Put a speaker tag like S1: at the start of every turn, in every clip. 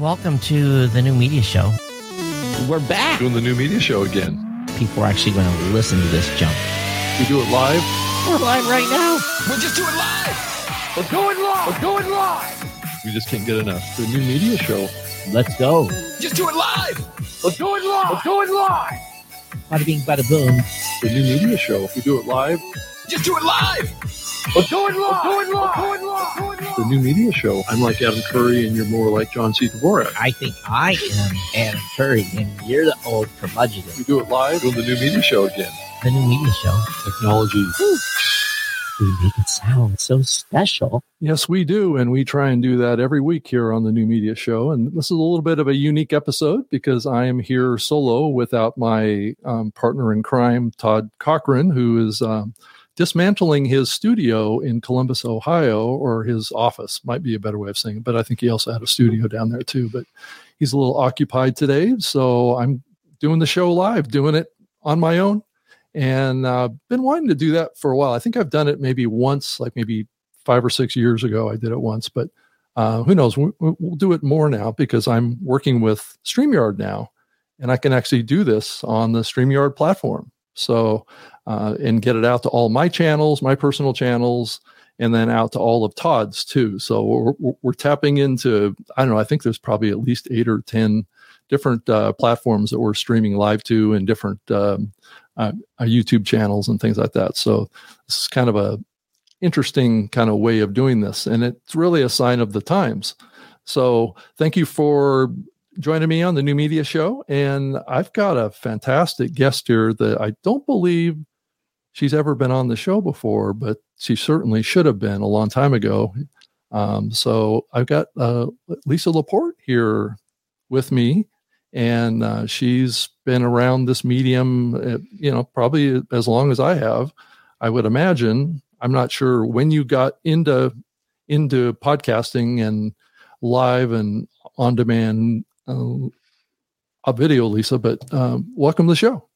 S1: Welcome to the new media show.
S2: We're back.
S3: Doing the new media show again.
S1: People are actually going to listen to this jump.
S3: We do it live.
S1: We're live right now.
S2: We'll just do it live.
S4: We're going live. We're going live.
S3: We just can't get enough. The new media show.
S1: Let's go.
S2: Just do it live.
S4: We're going live. We're going live.
S1: Bada bing, bada boom.
S3: The new media show. We do it live.
S2: Just do it live.
S4: We're going live. We're going live. We're going live. We're going live.
S3: The new media show. I'm like Adam Curry, and you're more like John C. Dvorak.
S1: I think I am Adam Curry, and you're the old curmudgeon.
S3: We do it live. on the new media show again.
S1: The new media show.
S3: Technology.
S1: We make it sound so special.
S3: Yes, we do. And we try and do that every week here on the New Media Show. And this is a little bit of a unique episode because I am here solo without my um, partner in crime, Todd Cochran, who is um, dismantling his studio in Columbus, Ohio, or his office, might be a better way of saying it. But I think he also had a studio down there too. But he's a little occupied today. So I'm doing the show live, doing it on my own and uh, been wanting to do that for a while. I think I've done it maybe once, like maybe five or six years ago. I did it once, but uh, who knows? We, will do it more now because I'm working with Streamyard now, and I can actually do this on the Streamyard platform. So uh, and get it out to all my channels, my personal channels, and then out to all of Todd's too. So we're, we're tapping into I don't know. I think there's probably at least eight or ten different uh, platforms that we're streaming live to, and different um, uh, YouTube channels and things like that. So this is kind of a interesting kind of way of doing this, and it's really a sign of the times. So thank you for joining me on the new media show, and I've got a fantastic guest here that I don't believe she's ever been on the show before, but she certainly should have been a long time ago. Um, so I've got uh, Lisa Laporte here with me and uh, she's been around this medium, uh, you know, probably as long as I have. I would imagine. I'm not sure when you got into into podcasting and live and on demand uh, a video, Lisa. But um, welcome to the show.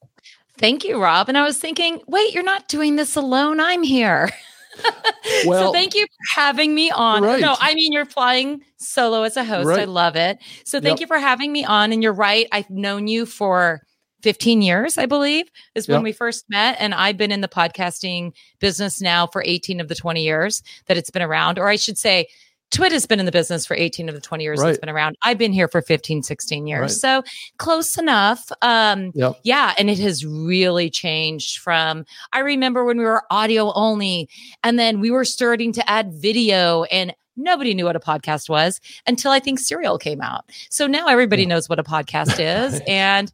S5: Thank you, Rob. And I was thinking, wait, you're not doing this alone. I'm here. well, so thank you for having me on. Right. No, I mean you're flying solo as a host. Right. I love it. So thank yep. you for having me on. And you're right. I've known you for 15 years, I believe, is when yep. we first met. And I've been in the podcasting business now for 18 of the 20 years that it's been around. Or I should say, Twit has been in the business for 18 of the 20 years right. it's been around. I've been here for 15, 16 years. Right. So close enough. Um, yep. Yeah. And it has really changed from, I remember when we were audio only and then we were starting to add video and nobody knew what a podcast was until I think Serial came out. So now everybody knows what a podcast is. and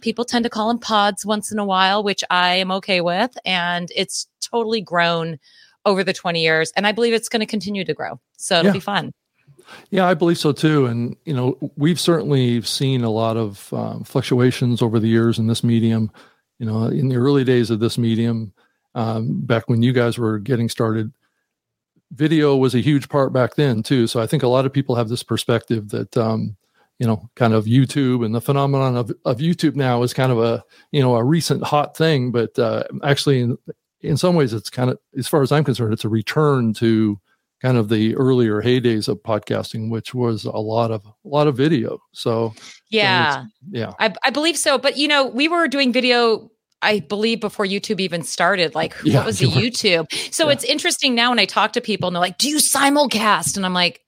S5: people tend to call them pods once in a while, which I am okay with. And it's totally grown over the 20 years. And I believe it's going to continue to grow. So it'll yeah. be fun.
S3: Yeah, I believe so too. And, you know, we've certainly seen a lot of um, fluctuations over the years in this medium. You know, in the early days of this medium, um, back when you guys were getting started, video was a huge part back then too. So I think a lot of people have this perspective that, um, you know, kind of YouTube and the phenomenon of, of YouTube now is kind of a, you know, a recent hot thing. But uh, actually, in, in some ways, it's kind of, as far as I'm concerned, it's a return to kind of the earlier heydays of podcasting, which was a lot of a lot of video. So
S5: yeah,
S3: yeah,
S5: I, I believe so. But you know, we were doing video I believe before YouTube even started, like
S3: yeah,
S5: what was the YouTube? So yeah. it's interesting now when I talk to people and they're like, "Do you simulcast?" And I'm like,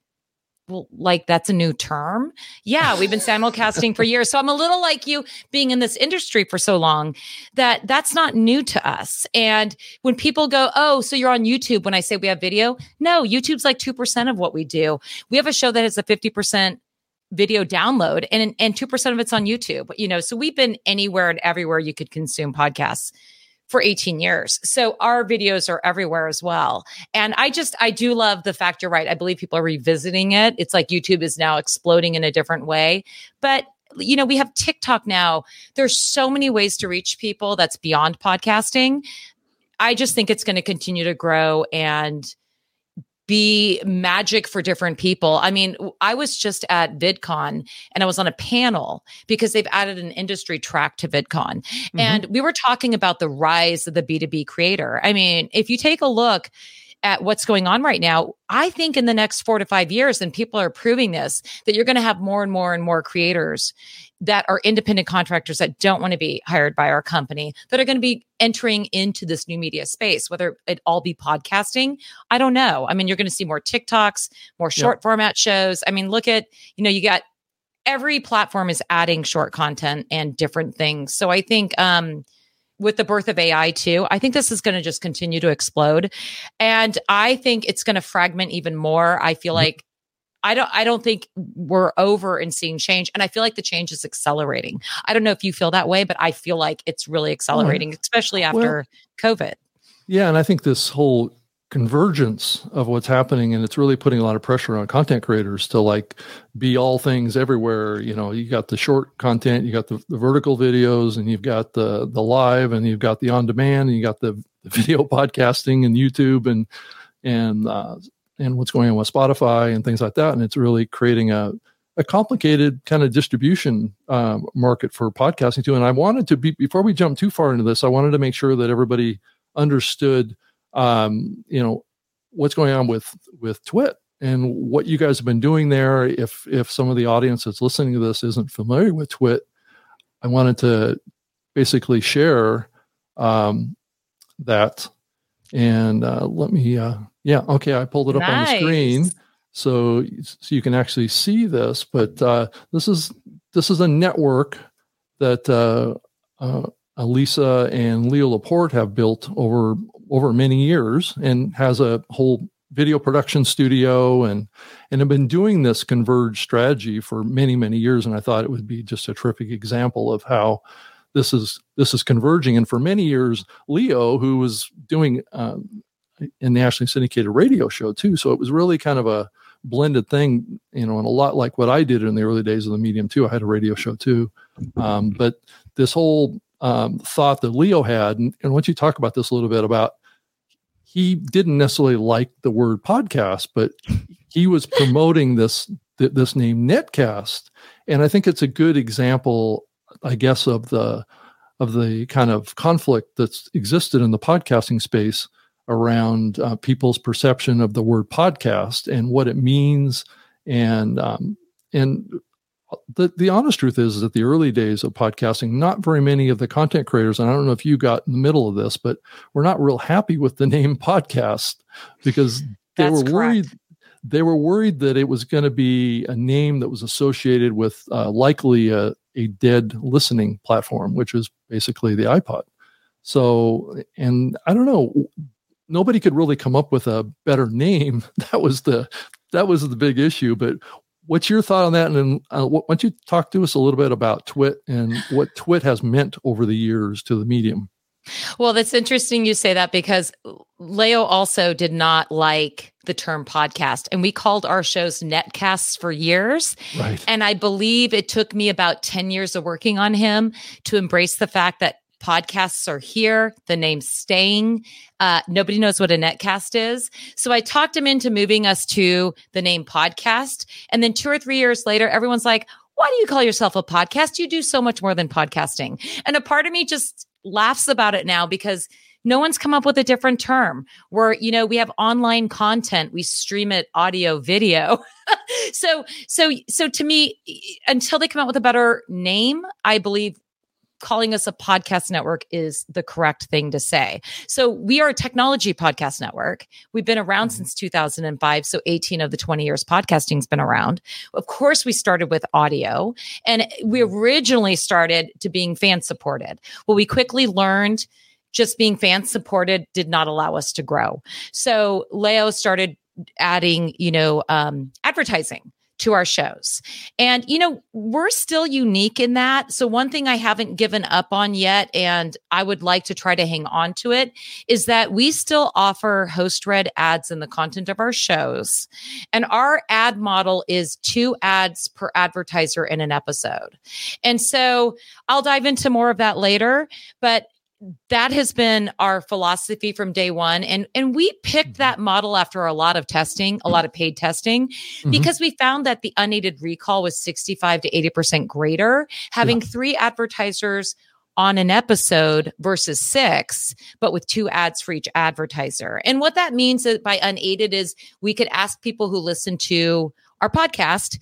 S5: like that's a new term. Yeah, we've been simulcasting for years. So I'm a little like you being in this industry for so long that that's not new to us. And when people go, Oh, so you're on YouTube when I say we have video? No, YouTube's like 2% of what we do. We have a show that has a 50% video download and, and 2% of it's on YouTube, you know, so we've been anywhere and everywhere you could consume podcasts for 18 years. So our videos are everywhere as well. And I just, I do love the fact you're right. I believe people are revisiting it. It's like YouTube is now exploding in a different way. But you know, we have TikTok now. There's so many ways to reach people that's beyond podcasting. I just think it's going to continue to grow and be magic for different people. I mean, I was just at VidCon and I was on a panel because they've added an industry track to VidCon. Mm-hmm. And we were talking about the rise of the B2B creator. I mean, if you take a look, at what's going on right now, I think in the next four to five years, and people are proving this, that you're going to have more and more and more creators that are independent contractors that don't want to be hired by our company that are going to be entering into this new media space, whether it all be podcasting. I don't know. I mean, you're going to see more TikToks, more short format shows. I mean, look at, you know, you got every platform is adding short content and different things. So I think, um, with the birth of AI too, I think this is going to just continue to explode. And I think it's going to fragment even more. I feel mm-hmm. like I don't I don't think we're over in seeing change and I feel like the change is accelerating. I don't know if you feel that way but I feel like it's really accelerating especially after well, COVID.
S3: Yeah, and I think this whole convergence of what's happening and it's really putting a lot of pressure on content creators to like be all things everywhere you know you got the short content you got the, the vertical videos and you've got the the live and you've got the on demand and you got the, the video podcasting and youtube and and uh, and what's going on with spotify and things like that and it's really creating a a complicated kind of distribution um, market for podcasting too and i wanted to be before we jump too far into this i wanted to make sure that everybody understood um, you know what's going on with with Twit and what you guys have been doing there. If if some of the audience that's listening to this isn't familiar with Twit, I wanted to basically share um, that. And uh, let me, uh, yeah, okay, I pulled it up nice. on the screen so so you can actually see this. But uh, this is this is a network that uh, uh, Lisa and Leo Laporte have built over over many years and has a whole video production studio and and have been doing this converged strategy for many many years and i thought it would be just a terrific example of how this is this is converging and for many years leo who was doing um, a nationally syndicated radio show too. So it was really kind of a blended thing you know and a lot like what i did in the early days of the medium too. I had a radio show too. Um, but this whole um, thought that leo had and, and once you talk about this a little bit about he didn't necessarily like the word podcast, but he was promoting this this name Netcast, and I think it's a good example, I guess, of the of the kind of conflict that's existed in the podcasting space around uh, people's perception of the word podcast and what it means, and um, and the, the honest truth is, is that the early days of podcasting, not very many of the content creators, and I don't know if you got in the middle of this, but we're not real happy with the name podcast because they were correct. worried they were worried that it was going to be a name that was associated with uh, likely a, a dead listening platform, which is basically the iPod. So, and I don't know, nobody could really come up with a better name. That was the that was the big issue. But what's your thought on that? And then uh, why don't you talk to us a little bit about Twit and what Twit has meant over the years to the medium?
S5: Well, that's interesting you say that because Leo also did not like the term podcast. And we called our shows netcasts for years. Right. And I believe it took me about 10 years of working on him to embrace the fact that podcasts are here, the name's staying. Uh, nobody knows what a netcast is. So I talked him into moving us to the name podcast. And then two or three years later, everyone's like, why do you call yourself a podcast? You do so much more than podcasting. And a part of me just laughs about it now because no one's come up with a different term where you know we have online content we stream it audio video so so so to me until they come out with a better name i believe calling us a podcast network is the correct thing to say. So we are a technology podcast network. We've been around mm-hmm. since 2005. So 18 of the 20 years podcasting's been around. Of course, we started with audio and we mm-hmm. originally started to being fan supported. Well, we quickly learned just being fan supported did not allow us to grow. So Leo started adding, you know, um, advertising to our shows. And, you know, we're still unique in that. So, one thing I haven't given up on yet, and I would like to try to hang on to it, is that we still offer host read ads in the content of our shows. And our ad model is two ads per advertiser in an episode. And so, I'll dive into more of that later. But that has been our philosophy from day one and and we picked mm-hmm. that model after a lot of testing a lot of paid testing mm-hmm. because we found that the unaided recall was 65 to 80% greater having yeah. three advertisers on an episode versus six, but with two ads for each advertiser. And what that means by unaided is we could ask people who listen to our podcast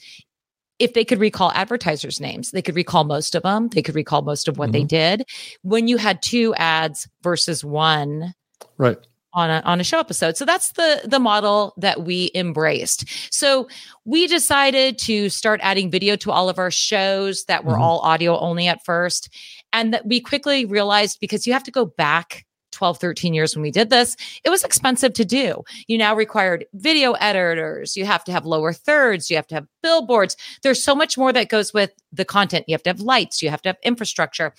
S5: if they could recall advertisers' names. They could recall most of them. They could recall most of what mm-hmm. they did. When you had two ads versus one,
S3: right
S5: on a, on a show episode. So that's the the model that we embraced. So we decided to start adding video to all of our shows that were mm-hmm. all audio only at first and that we quickly realized because you have to go back 12, 13 years when we did this, it was expensive to do. You now required video editors. You have to have lower thirds. You have to have billboards. There's so much more that goes with the content. You have to have lights. You have to have infrastructure.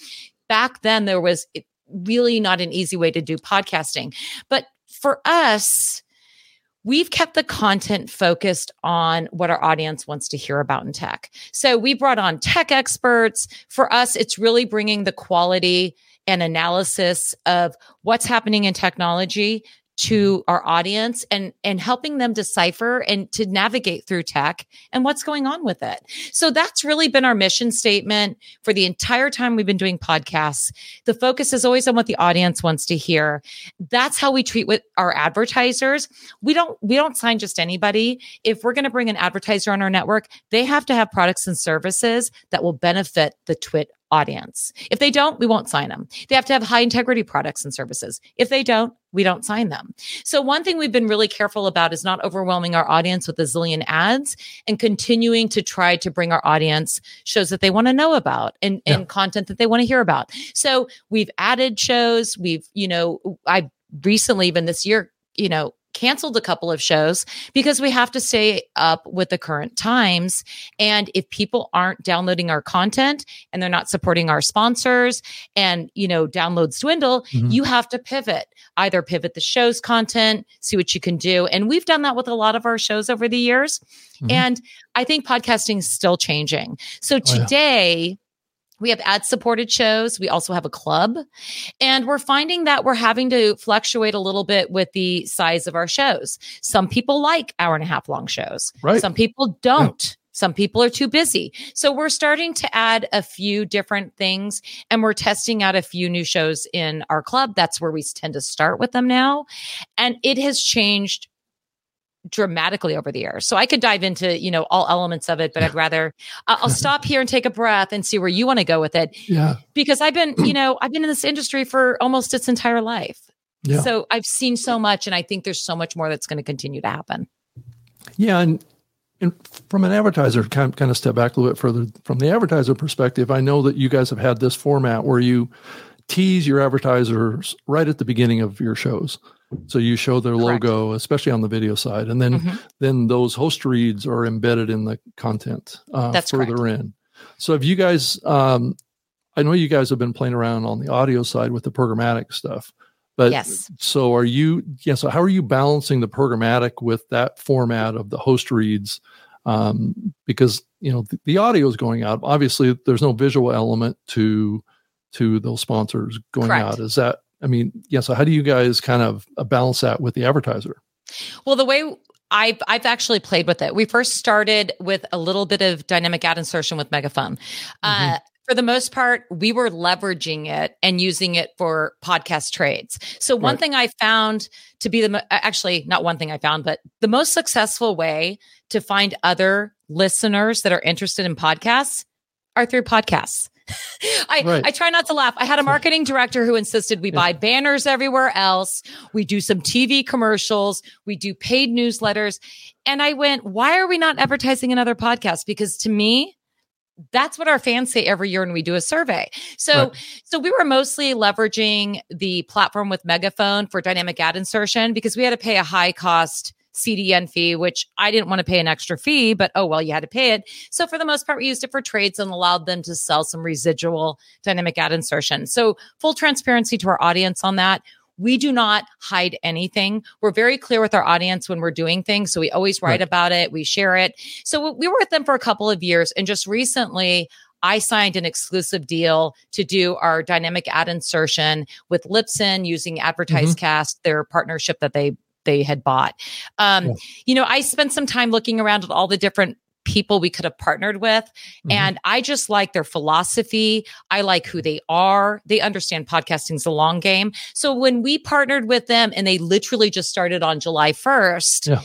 S5: Back then, there was really not an easy way to do podcasting. But for us, we've kept the content focused on what our audience wants to hear about in tech. So we brought on tech experts. For us, it's really bringing the quality and analysis of what's happening in technology to our audience and and helping them decipher and to navigate through tech and what's going on with it. So that's really been our mission statement for the entire time we've been doing podcasts. The focus is always on what the audience wants to hear. That's how we treat with our advertisers. We don't we don't sign just anybody. If we're going to bring an advertiser on our network, they have to have products and services that will benefit the twit audience. If they don't, we won't sign them. They have to have high integrity products and services. If they don't, we don't sign them. So one thing we've been really careful about is not overwhelming our audience with a zillion ads and continuing to try to bring our audience shows that they want to know about and, yeah. and content that they want to hear about. So we've added shows. We've, you know, I recently, even this year, you know, canceled a couple of shows because we have to stay up with the current times. And if people aren't downloading our content and they're not supporting our sponsors and, you know, downloads dwindle, mm-hmm. you have to pivot, either pivot the show's content, see what you can do. And we've done that with a lot of our shows over the years. Mm-hmm. And I think podcasting is still changing. So today, oh, yeah we have ad supported shows. We also have a club. And we're finding that we're having to fluctuate a little bit with the size of our shows. Some people like hour and a half long shows.
S3: Right.
S5: Some people don't. Yeah. Some people are too busy. So we're starting to add a few different things and we're testing out a few new shows in our club. That's where we tend to start with them now. And it has changed dramatically over the years. So I could dive into, you know, all elements of it, but I'd rather I'll stop here and take a breath and see where you want to go with it.
S3: Yeah.
S5: Because I've been, you know, I've been in this industry for almost its entire life. Yeah. So I've seen so much and I think there's so much more that's going to continue to happen.
S3: Yeah, and and from an advertiser kind kind of step back a little bit further from the advertiser perspective, I know that you guys have had this format where you tease your advertisers right at the beginning of your shows. So you show their Correct. logo, especially on the video side, and then mm-hmm. then those host reads are embedded in the content uh,
S5: That's
S3: further
S5: correct.
S3: in. So have you guys? Um, I know you guys have been playing around on the audio side with the programmatic stuff, but
S5: yes.
S3: So are you? Yeah. So how are you balancing the programmatic with that format of the host reads? Um, because you know the, the audio is going out. Obviously, there's no visual element to to those sponsors going
S5: Correct.
S3: out. Is that I mean, yeah. So how do you guys kind of uh, balance that with the advertiser?
S5: Well, the way I've I've actually played with it. We first started with a little bit of dynamic ad insertion with Megaphone. Mm-hmm. Uh, for the most part, we were leveraging it and using it for podcast trades. So one right. thing I found to be the actually not one thing I found, but the most successful way to find other listeners that are interested in podcasts are through podcasts. I, right. I try not to laugh. I had a marketing director who insisted we buy banners everywhere else. We do some TV commercials. We do paid newsletters. And I went, why are we not advertising another podcast? Because to me, that's what our fans say every year when we do a survey. So, right. so we were mostly leveraging the platform with Megaphone for dynamic ad insertion because we had to pay a high cost CDN fee, which I didn't want to pay an extra fee, but oh well, you had to pay it. So for the most part, we used it for trades and allowed them to sell some residual dynamic ad insertion. So full transparency to our audience on that. We do not hide anything. We're very clear with our audience when we're doing things. So we always write right. about it. We share it. So we were with them for a couple of years and just recently I signed an exclusive deal to do our dynamic ad insertion with Libsyn using AdvertiseCast, mm-hmm. Their partnership that they they had bought. Um, yeah. You know, I spent some time looking around at all the different people we could have partnered with.
S3: Mhm.
S5: And I just like their philosophy. I like who they are. They understand podcasting's a long game. So when we partnered with them and they literally just started on July 1st,
S3: Yeah.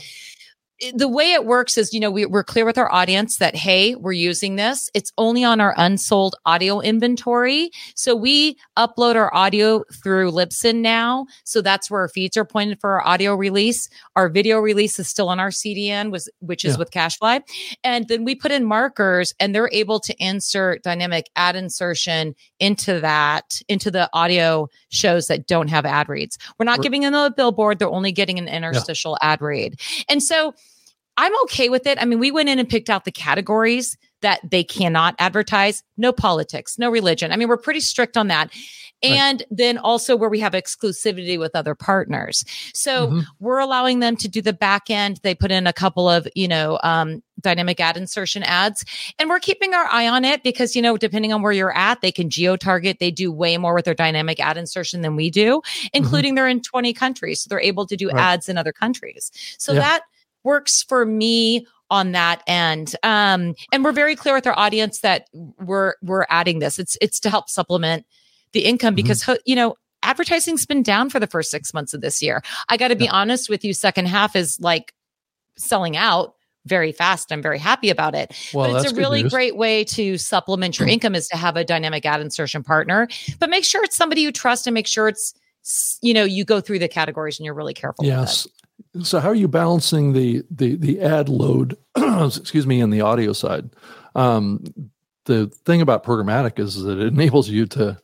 S5: The way it works is, you know, we, we're clear with our audience that, hey, we're using this. It's only on our unsold audio inventory. So we upload our audio through Libsyn now. So that's where our feeds are pointed for our audio release. Our video release is still on our CDN, was, which is
S3: Yeah.
S5: with CacheFly. And then we put in markers and they're able to insert dynamic ad insertion into that, into the audio shows that don't have ad reads. We're not
S3: Right.
S5: giving them a billboard. They're only getting an interstitial ad read. And so I'm okay with it. I mean, we went in and picked out the categories that they cannot advertise. No politics, no religion. I mean, we're pretty strict on that.
S3: Right.
S5: And then also where we have exclusivity with other partners. So
S3: Mhm.
S5: we're allowing them to do the back end. They put in a couple of, you know, um, dynamic ad insertion ads and we're keeping our eye on it because, you know, depending on where you're at, they can geo target. They do way more with their dynamic ad insertion than we do, including they're in 20 countries. So they're able to do
S3: Mm-hmm. Right.
S5: ads in other countries. So
S3: Yeah.
S5: that works for me on that end. Um, and we're very clear with our audience that we're we're adding this. It's it's to help supplement the income
S3: Mhm.
S5: because ho- you know advertising's been down for the first six months of this year. I got to be honest with you. Second half is like selling out very fast. I'm very happy about it.
S3: Well,
S5: but it's a really
S3: news.
S5: great way to supplement your income is to have a dynamic ad insertion partner. But make sure it's somebody you trust and make sure it's you know you go through the categories and you're really careful. with.
S3: Yes. So how are you balancing the the the ad load? excuse me, in the audio side. Um, the thing about programmatic is that it enables you to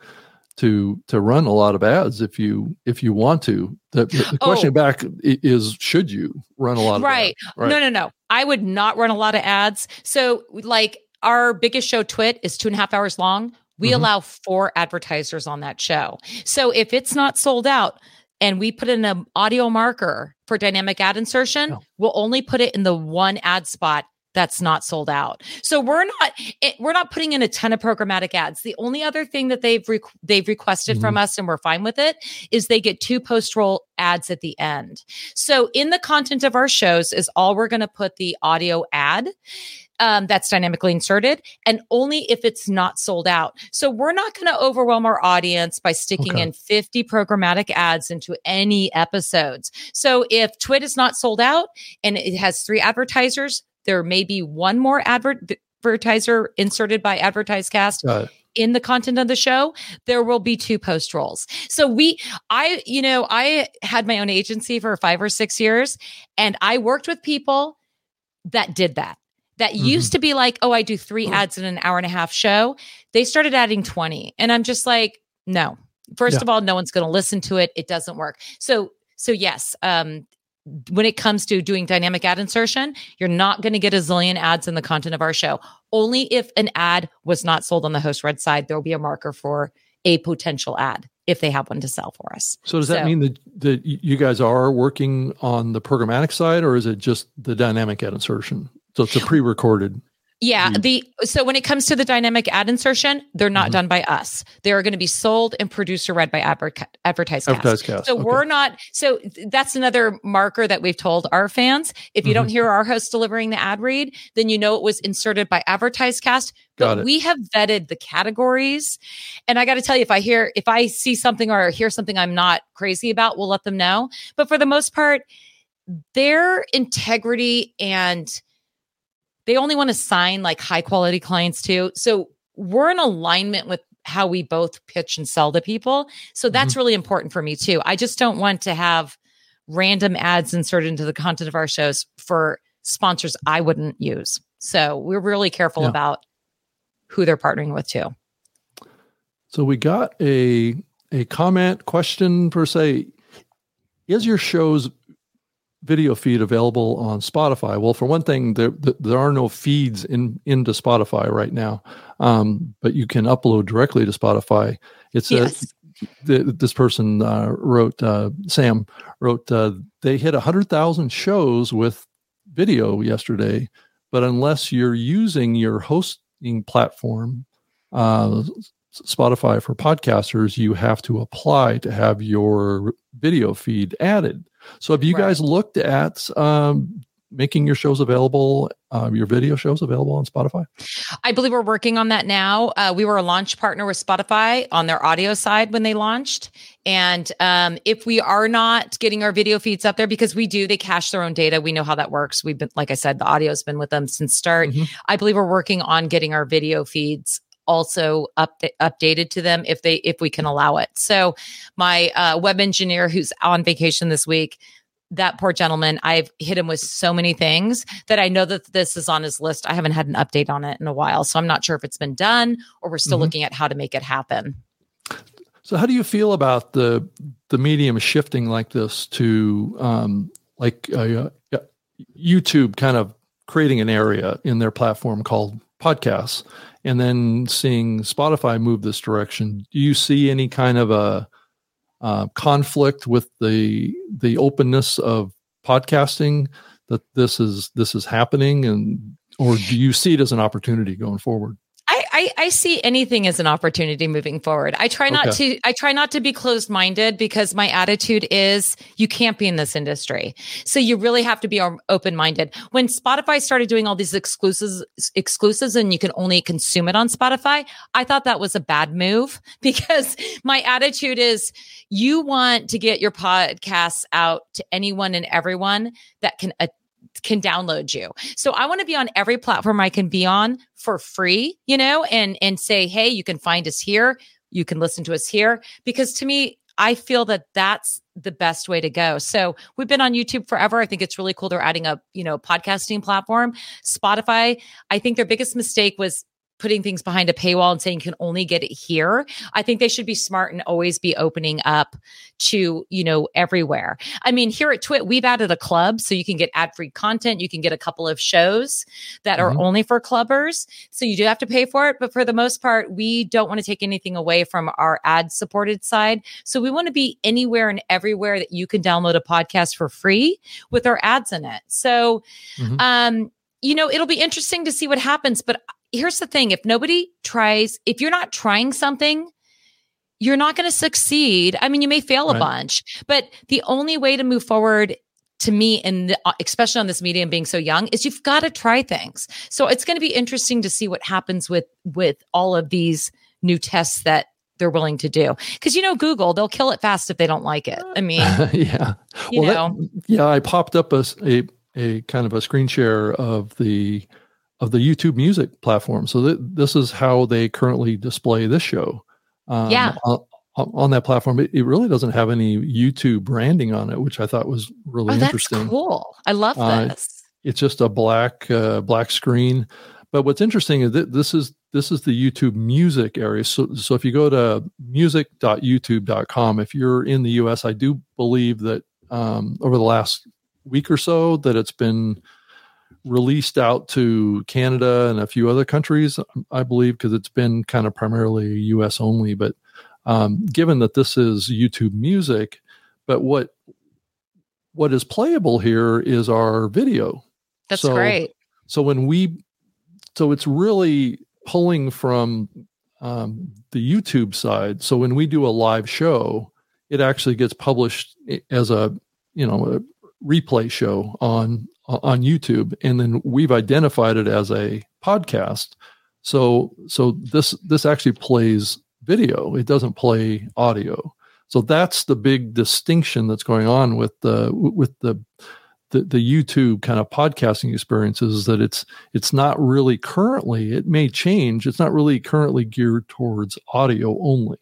S3: to to run a lot of ads if you if you want to. The, the, the question
S5: Oh.
S3: back is should you run a lot of
S5: Right.
S3: ads? Right.
S5: No, no, no. I would not run a lot of ads. So, like, our biggest show, Twit, is two and a half hours long. We
S3: Mhm.
S5: allow four advertisers on that show. So, if it's not sold out and we put in an audio marker for dynamic ad insertion,
S3: Oh.
S5: we'll only put it in the one ad spot that's not sold out. So we're not it, we're not putting in a ton of programmatic ads. The only other thing that they've requ they've requested from mm-hmm. us and we're fine with it is they get two post roll ads at the end. So in the content of our shows is all we're going to put the audio ad um, that's dynamically inserted and only if it's not sold out. So we're not going to overwhelm our audience by sticking
S3: Okay.
S5: in 50 programmatic ads into any episodes. So if Twit is not sold out and it has three advertisers, there may be one more advert advertiser inserted by AdvertiseCast in the content of the show, there will be two post rolls. So we, I, you know, I had my own agency for five or six years and I worked with people that did that. That
S3: Mhm.
S5: used to be like, oh, I do three ads in an hour and a half show. They started adding 20. And I'm just like, no. First
S3: Yeah.
S5: of all, no one's going to listen to it. It doesn't work. So, so yes, um, when it comes to doing dynamic ad insertion, you're not going to get a zillion ads in the content of our show. Only if an ad was not sold on the host read side, there will be a marker for a potential ad if they have one to sell for us.
S3: So does that mean that that you guys are working on the programmatic side, or is it just the dynamic ad insertion? So it's a pre-recorded.
S5: Yeah, the so when it comes to the dynamic ad insertion, they're not
S3: Mhm.
S5: done by us. They are going to be sold and producer read by adver- AdvertiseCast.
S3: Advertisecast.
S5: So
S3: Okay.
S5: we're not. So th- that's another marker that we've told our fans. If you don't
S3: Mm-hmm.
S5: hear our host delivering the ad read, then you know it was inserted by AdvertiseCast.
S3: Got
S5: But
S3: it.
S5: we have vetted the categories, and I got to tell you, if I hear, if I see something or hear something I'm not crazy about, we'll let them know. But for the most part, their integrity and they only want to sign like high quality clients too. So we're in alignment with how we both pitch and sell to people. So that's mm-hmm. really important for me too. I just don't want to have random ads inserted into the content of our shows for sponsors I wouldn't use. So we're really careful
S3: Yeah.
S5: about who they're partnering with too.
S3: So we got a a comment question per se. Is your show's video feed available on Spotify? Well, for one thing, there there- are no feeds in into Spotify right now, um, but you can upload directly to Spotify. It's a
S5: Yes.
S3: th- this person uh, wrote uh, Sam wrote uh, they hit hundred thousand shows with video yesterday, but unless you're using your hosting platform, uh, Spotify for podcasters, you have to apply to have your video feed added. So have you
S5: Right.
S3: guys looked at um, making your shows available, uh, your video shows available on Spotify?
S5: I believe we're working on that now. Uh, we were a launch partner with Spotify on their audio side when they launched. And um, if we are not getting our video feeds up there, because we do, they cache their own data. We know how that works. We've been, like I said, the audio has been with them since start.
S3: Mhm.
S5: I believe we're working on getting our video feeds also up, updated to them if they if we can allow it. So my uh, web engineer who's on vacation this week, that poor gentleman, I've hit him with so many things that I know that this is on his list. I haven't had an update on it in a while, so I'm not sure if it's been done or we're still
S3: Mhm.
S5: looking at how to make it happen.
S3: So, how do you feel about the the medium shifting like this to um, like uh, uh, YouTube kind of creating an area in their platform called podcasts, and then seeing Spotify move this direction? Do you see any kind of a uh, conflict with the the openness of podcasting that this is this is happening, and or do you see it as an opportunity going forward?
S5: I, I, see anything as an opportunity moving forward. I try not to I try not to be closed minded because my attitude is you can't be in this industry. So you really have to be open minded. When Spotify started doing all these exclusives exclusives and you can only consume it on Spotify, I thought that was a bad move because my attitude is you want to get your podcasts out to anyone and everyone that can can download you. So I want to be on every platform I can be on for free, you know, and and say, "Hey, you can find us here. You can listen to us here." Because to me, I feel that that's the best way to go. So we've been on YouTube forever. I think it's really cool they're adding a, you know, podcasting platform. Spotify, I think their biggest mistake was putting things behind a paywall and saying you can only get it here. I think they should be smart and always be opening up to, you know, everywhere. I mean, here at Twit, we've added a club so you can get ad-free content. You can get a couple of shows that
S3: Mhm.
S5: are only for clubbers. So you do have to pay for it. But for the most part, we don't want to take anything away from our ad supported side. So we want to be anywhere and everywhere that you can download a podcast for free with our ads in it. So,
S3: Mhm.
S5: um, you know, it'll be interesting to see what happens. But here's the thing if nobody tries, if you're not trying something, you're not going to succeed. I mean, you may fail a bunch, but the only way to move forward to me, and especially on this medium being so young, is you've got to try things. So it's going to be interesting to see what happens with with all of these new tests that they're willing to do. Because you know, Google, they'll kill it fast if they don't like it. I mean,
S3: yeah.
S5: you
S3: that-
S5: know,
S3: yeah, I popped up a a kind of a screen share of the of the YouTube Music platform. So th- this is how they currently display this show. Um,
S5: Yeah.
S3: On, on that platform, it, it really doesn't have any YouTube branding on it, which I thought was really
S5: oh, that's
S3: interesting.
S5: cool. I love
S3: Uh,
S5: this.
S3: It's just a black uh, black screen. But what's interesting is that this is this is the YouTube Music area. So so if you go to music.youtube.com, if you're in the US, I do believe that um, over the last week or so that it's been released out to Canada and a few other countries, I believe, because it's been kind of primarily US only. But um, given that this is YouTube Music, but what what is playable here is our video.
S5: That's
S3: so-
S5: great.
S3: So when we, so it's really pulling from um, the YouTube side. So when we do a live show, it actually gets published as a you know a replay show on on YouTube, and then we've identified it as a podcast. So so this this actually plays video. It doesn't play audio. So that's the big distinction that's going on with the with the the, the YouTube kind of podcasting experience is that it's it's not really currently it may change it's not really currently geared towards audio only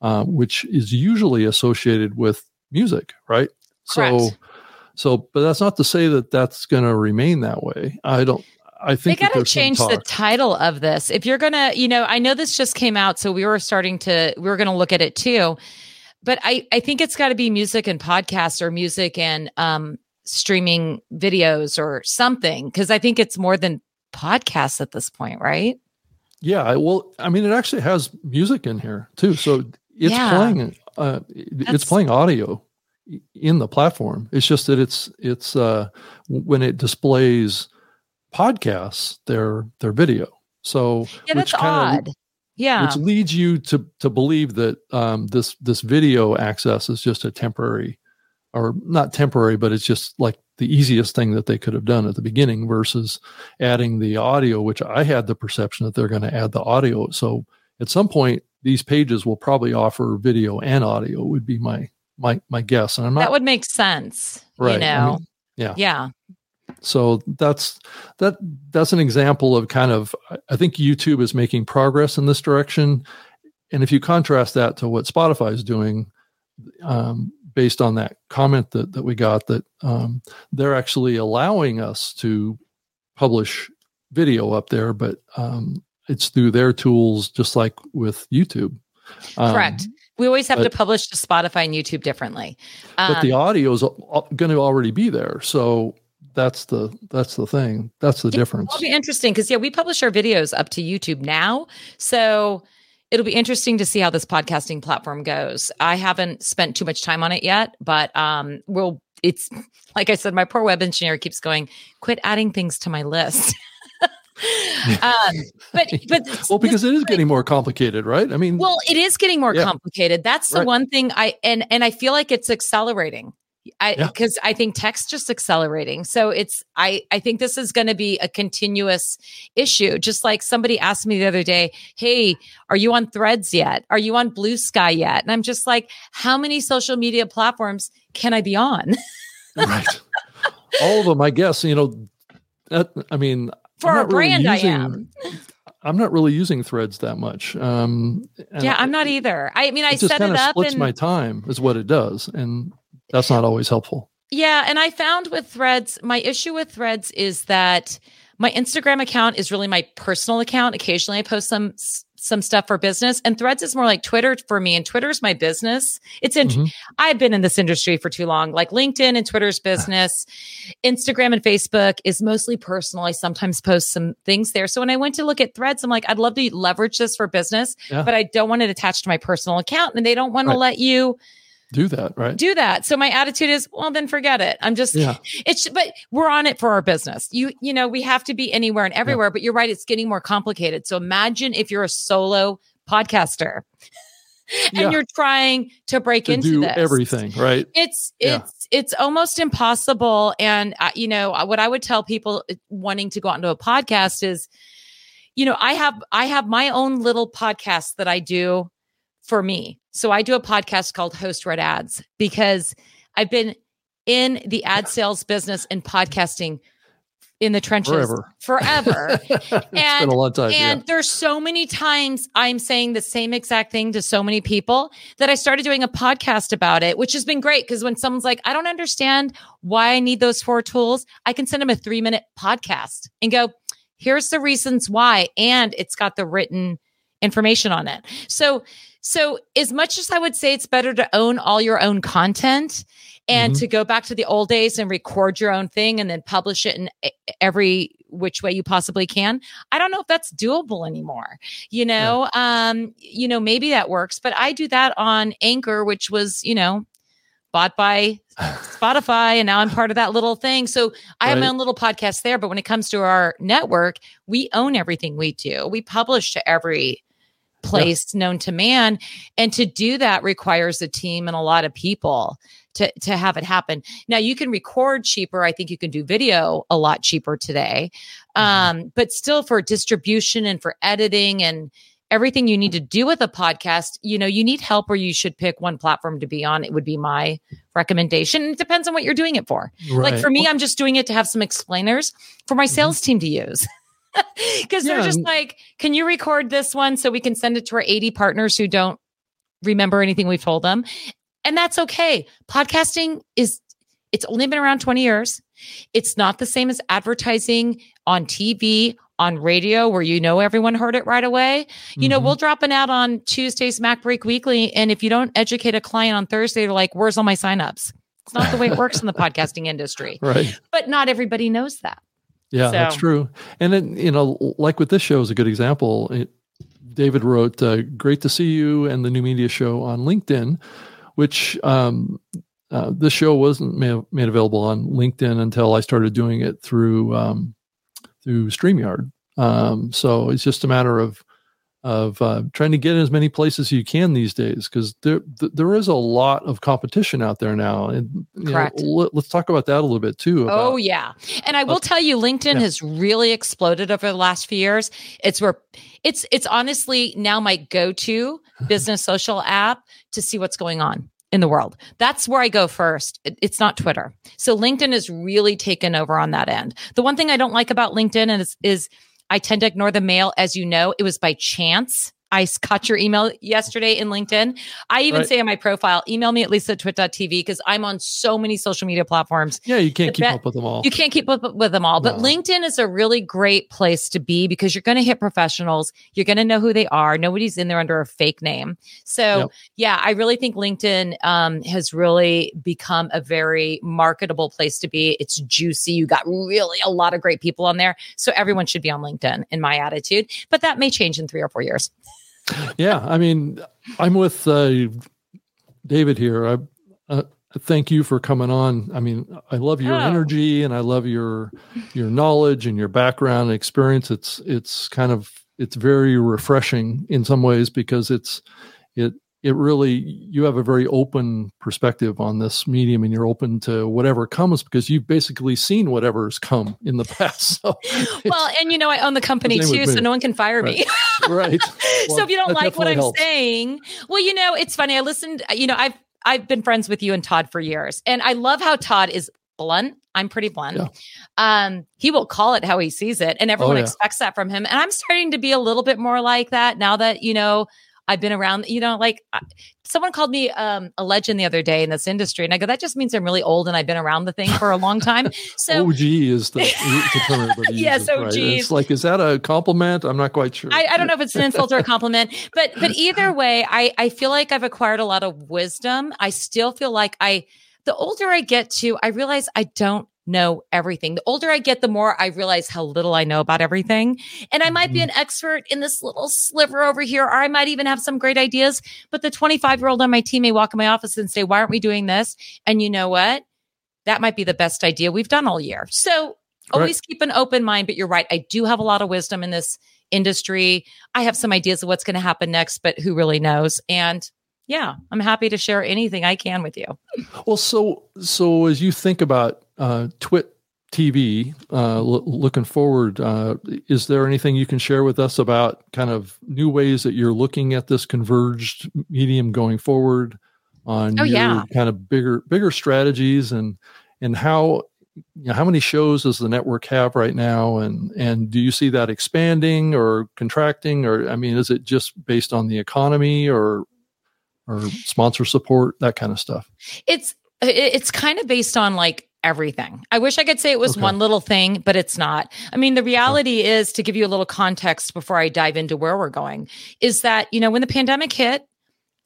S3: um, which is usually associated with music right
S5: Correct.
S3: so but that's not to say that that's going to remain that way I don't I think that
S5: got to change the title of this. If you're going to, you know, I know this just came out, so we were starting to, we were going to look at it too. But I, I think it's got to be music and podcasts or music and um, streaming videos or something. Cause I think it's more than podcasts at this point, right?
S3: Yeah, well, I mean, it actually has music in here too, so it's
S5: Yeah.
S3: playing. Uh,
S5: That's-
S3: it's playing audio in the platform. It's just that it's it's uh, when it displays podcasts, they're they're video. So
S5: Yeah, that's
S3: kinda-
S5: odd. Yeah.
S3: which leads you to to believe that um, this this video access is just a temporary, or not temporary, but it's just like the easiest thing that they could have done at the beginning versus adding the audio, which I had the perception that they're going to add the audio. So at some point, these pages will probably offer video and audio. Would be my my my guess, and I'm not.
S5: That would make sense.
S3: Right,
S5: You know.
S3: I mean, yeah.
S5: Yeah.
S3: so that's that that's an example of kind of i think youtube is making progress in this direction and if you contrast that to what spotify is doing um, based on that comment that, that we got that um, they're actually allowing us to publish video up there but um, it's through their tools just like with youtube Um,
S5: Correct. We always have
S3: but-
S5: to publish to Spotify and YouTube differently.
S3: but the
S5: Um,
S3: audio is going to already be there so that's the that's the thing that's the difference
S5: It'll be interesting because yeah, we publish our videos up to YouTube now, so it'll be interesting to see how this podcasting platform goes. I haven't spent too much time on it yet, but um, we'll. It's like I said, my poor web engineer keeps going, "Quit adding things to my list." um, but but
S3: well because it is getting more complicated right i mean
S5: well, it is getting more
S3: Yeah.
S5: complicated. That's the
S3: Right.
S5: one thing I and and I feel like it's accelerating. I
S3: Yeah.
S5: because I think text just accelerating. So it's I I think this is going to be a continuous issue. Just like somebody asked me the other day, "Hey, are you on Threads yet? Are you on Blue Sky yet?" And I'm just like, "How many social media platforms can I be on?"
S3: right all of them i guess you know i mean
S5: For
S3: I'm
S5: a
S3: not really
S5: brand, I am.
S3: i'm not really using threads that much um
S5: Yeah, I'm not either. I mean, I set it up
S3: splits
S5: and
S3: my time is what it does and that's not always helpful
S5: Yeah, and I found with Threads, my issue with Threads is that my Instagram account is really my personal account. Occasionally, I post some some stuff for business, and Threads is more like Twitter for me. And Twitter's my business. It's in.
S3: Mhm.
S5: I've been in this industry for too long. Like LinkedIn and Twitter's business, Instagram and Facebook is mostly personal. I sometimes post some things there. So when I went to look at Threads, I'm like, I'd love to leverage this for business,
S3: Yeah.
S5: but I don't want it attached to my personal account, and they don't want
S3: Right.
S5: to let you
S3: do that right
S5: do that. So my attitude is, well, then forget it. I'm just,
S3: yeah
S5: it's, but we're on it for our business. You, you know, we have to be anywhere and everywhere, but you're right. It's getting more complicated. So imagine if you're a solo podcaster and
S3: Yeah.
S5: you're trying to break
S3: to
S5: into
S3: do
S5: this.
S3: everything right
S5: It's,
S3: Yeah.
S5: it's, it's almost impossible. And, uh, you know, what I would tell people uh, wanting to go out into a podcast is, you know, I have, I have my own little podcast that I do for me. So I do a podcast called Host Red Ads because I've been in the ad sales business and podcasting in the trenches
S3: Forever.
S5: forever.
S3: it's been
S5: And-
S3: a long time
S5: And
S3: yeah.
S5: there's so many times I'm saying the same exact thing to so many people that I started doing a podcast about it, which has been great because when someone's like, I don't understand why I need those four tools, I can send them a three minute podcast and go, here's the reasons why. And it's got the written information on it. So, so as much as I would say it's better to own all your own content and
S3: Mhm.
S5: to go back to the old days and record your own thing and then publish it in every which way you possibly can. I don't know if that's doable anymore. You know, um, you know, maybe that works, but I do that on Anchor, which was, you know, bought by Spotify, and now I'm part of that little thing. So I have my own little podcast there. But when it comes to our network, we own everything we do. We publish to every place known to man, and to do that requires a team and a lot of people to to have it happen. Now you can record cheaper. I think you can do video a lot cheaper today, um, but still for distribution and for editing and everything you need to do with a podcast, you know, you need help or you should pick one platform to be on. It would be my recommendation. It depends on what you're doing it for. Like for me, I'm just doing it to have some explainers for my sales team to use. Because they're just like, can you record this one so we can send it to our 80 partners who don't remember anything we've told them? And that's okay. Podcasting is, it's only been around 20 years. It's not the same as advertising on TV, on radio, where you know everyone heard it right away. You know,
S3: Mhm.
S5: we'll drop an ad on Tuesday's Mac Break Weekly. And if you don't educate a client on Thursday, they're like, where's all my signups? It's not the way it works in the podcasting industry.
S3: right
S5: But not everybody knows that.
S3: Yeah, that's true. And then, you know, like with this show is a good example. It, David wrote, uh, "Great to see you," and the new media show on LinkedIn, which um, uh, this show wasn't made, made available on LinkedIn until I started doing it through um, through Streamyard. Um, so it's just a matter of of uh, trying to get in as many places as you can these days because there th- there is a lot of competition out there now and you know,
S5: Correct.
S3: let, us talk about that a little bit too
S5: Oh yeah. And I will
S3: Uh,
S5: tell you LinkedIn
S3: yeah.
S5: has really exploded over the last few years. It's where it's it's honestly now my go-to business social app to see what's going on in the world. That's where I go first. It- It's not Twitter. So LinkedIn has really taken over on that end. The one thing I don't like about LinkedIn is is I tend to ignore the mail as you know, it was by chance. I caught your email yesterday in LinkedIn. I even
S3: Right.
S5: say in my profile, email me at lisa at twit.tv because I'm on so many social media platforms
S3: yeah you can't keep up with them all
S5: you can't keep up with them all, but LinkedIn is a really great place to be because you're going to hit professionals. You're going to know who they are. Nobody's in there under a fake name. So,
S3: Yep.
S5: yeah, I really think LinkedIn um, has really become a very marketable place to be. It's juicy. You got really a lot of great people on there. So, everyone should be on LinkedIn, in my attitude. But that may change in three or four years.
S3: Yeah i mean i'm with uh, david here. I uh, thank you for coming on. I mean i love your
S5: Oh.
S3: energy and i love your your knowledge and your background and experience. It's it's kind of it's very refreshing in some ways because it's it it really you have a very open perspective on this medium and you're open to whatever comes because you've basically seen whatever's come in the past so
S5: Well, and you know, I own the company
S3: with
S5: too, so no one can fire me.
S3: right
S5: so if you don't like what I'm
S3: helps.
S5: saying, well, you know, it's funny. I listened, you know, I've I've been friends with you and Todd for years. And I love how Todd is blunt. I'm pretty blunt.
S3: Yeah.
S5: Um, he will call it how he sees it. And everyone
S3: Oh, yeah.
S5: expects that from him. And I'm starting to be a little bit more like that now that, you know, I've been around, you know, like someone called me um, a legend the other day in this industry. And I go, that just means I'm really old and I've been around the thing for a long time. So
S3: OG is the, the term everybody
S5: Yes,
S3: uses, right? It's like, is that a compliment? I'm not quite sure.
S5: I, I don't know if it's an insult or a compliment, but but either way, I I feel like I've acquired a lot of wisdom. I still feel like I the older I get to, I realize I don't know everything. The older I get, the more I realize how little I know about everything. And I might be
S3: Mm-hmm.
S5: an expert in this little sliver over here, or I might even have some great ideas. But the 25 year old on my team may walk in my office and say, Why aren't we doing this? And you know what? That might be the best idea we've done all year. So always keep an open mind. But you're right. I do have a lot of wisdom in this industry. I have some ideas of what's going to happen next, but who really knows? And yeah, I'm happy to share anything I can with you.
S3: Well, so so as you think about uh, Twit TV, uh, l- looking forward, uh, is there anything you can share with us about kind of new ways that you're looking at this converged medium going forward on
S5: Oh,
S3: your
S5: yeah.
S3: kind of bigger bigger strategies and and how you know, how many shows does the network have right now and and do you see that expanding or contracting or I mean is it just based on the economy or or sponsor support that kind of stuff?
S5: It's it's kind of based on like everything. I wish I could say it was
S3: Okay.
S5: one little thing, but it's not. I mean, the reality is to give you a little context before I dive into where we're going is that, you know, when the pandemic hit,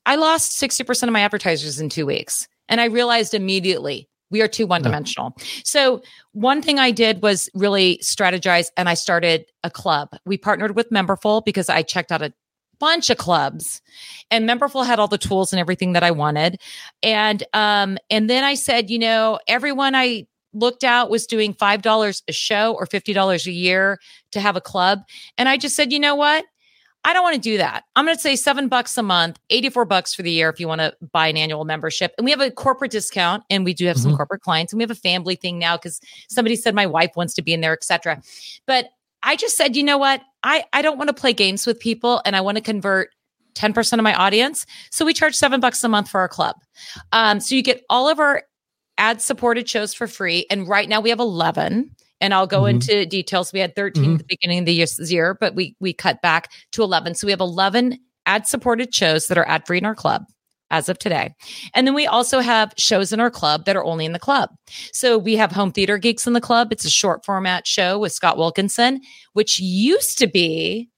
S5: I lost 60% of my advertisers in 2 weeks. And I realized immediately we are too one dimensional. So, one thing I did was really strategize and I started a club. We partnered with Memberful because I checked out a bunch of clubs and Memberful had all the tools and everything that I wanted. And um and then I said, you know, everyone I looked out was doing $5 a show or $50 a year to have a club. And I just said, you know what? I don't want to do that. I'm going to say seven bucks a month, 84 bucks for the year if you want to buy an annual membership. And we have a corporate discount and we do have some
S3: Mhm.
S5: corporate clients and we have a family thing now because somebody said my wife wants to be in there, etc. But I just said, you know what? I, I don't want to play games with people and I want to convert 10% of my audience. So we charge seven bucks a month for our club. Um, so you get all of our ad supported shows for free. And right now we have 11 and I'll go
S3: Mhm.
S5: into details. We had 13 at the beginning of the year- year, but we, we cut back to 11. So we have 11 ad supported shows that are ad free in our club as of today. And then we also have shows in our club that are only in the club. So we have Home Theater Geeks in the club. It's a short format show with Scott Wilkinson, which used to be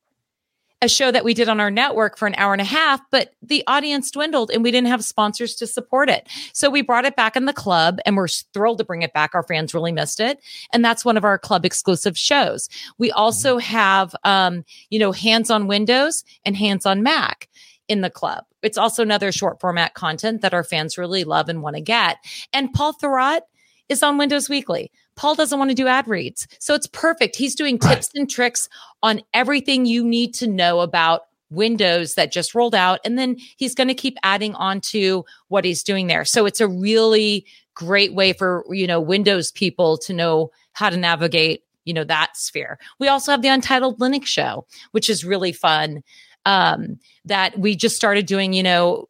S5: a show that we did on our network for an hour and a half, but the audience dwindled and we didn't have sponsors to support it. So we brought it back in the club and we're thrilled to bring it back. Our fans really missed it. And that's one of our club exclusive shows. We also have, um, you know, hands on Windows and hands on Mac in the club. It's also another short format content that our fans really love and want to get. And Paul Thurrott is on Windows Weekly. Paul doesn't want to do ad reads. So it's perfect. He's doing tips and tricks on everything you need to know about windows that just rolled out. And then he's going to keep adding on to what he's doing there. So it's a really great way for, you know, Windows people to know how to navigate, you know, that sphere. We also have the Untitled Linux show, which is really fun. Um, that we just started doing, you know,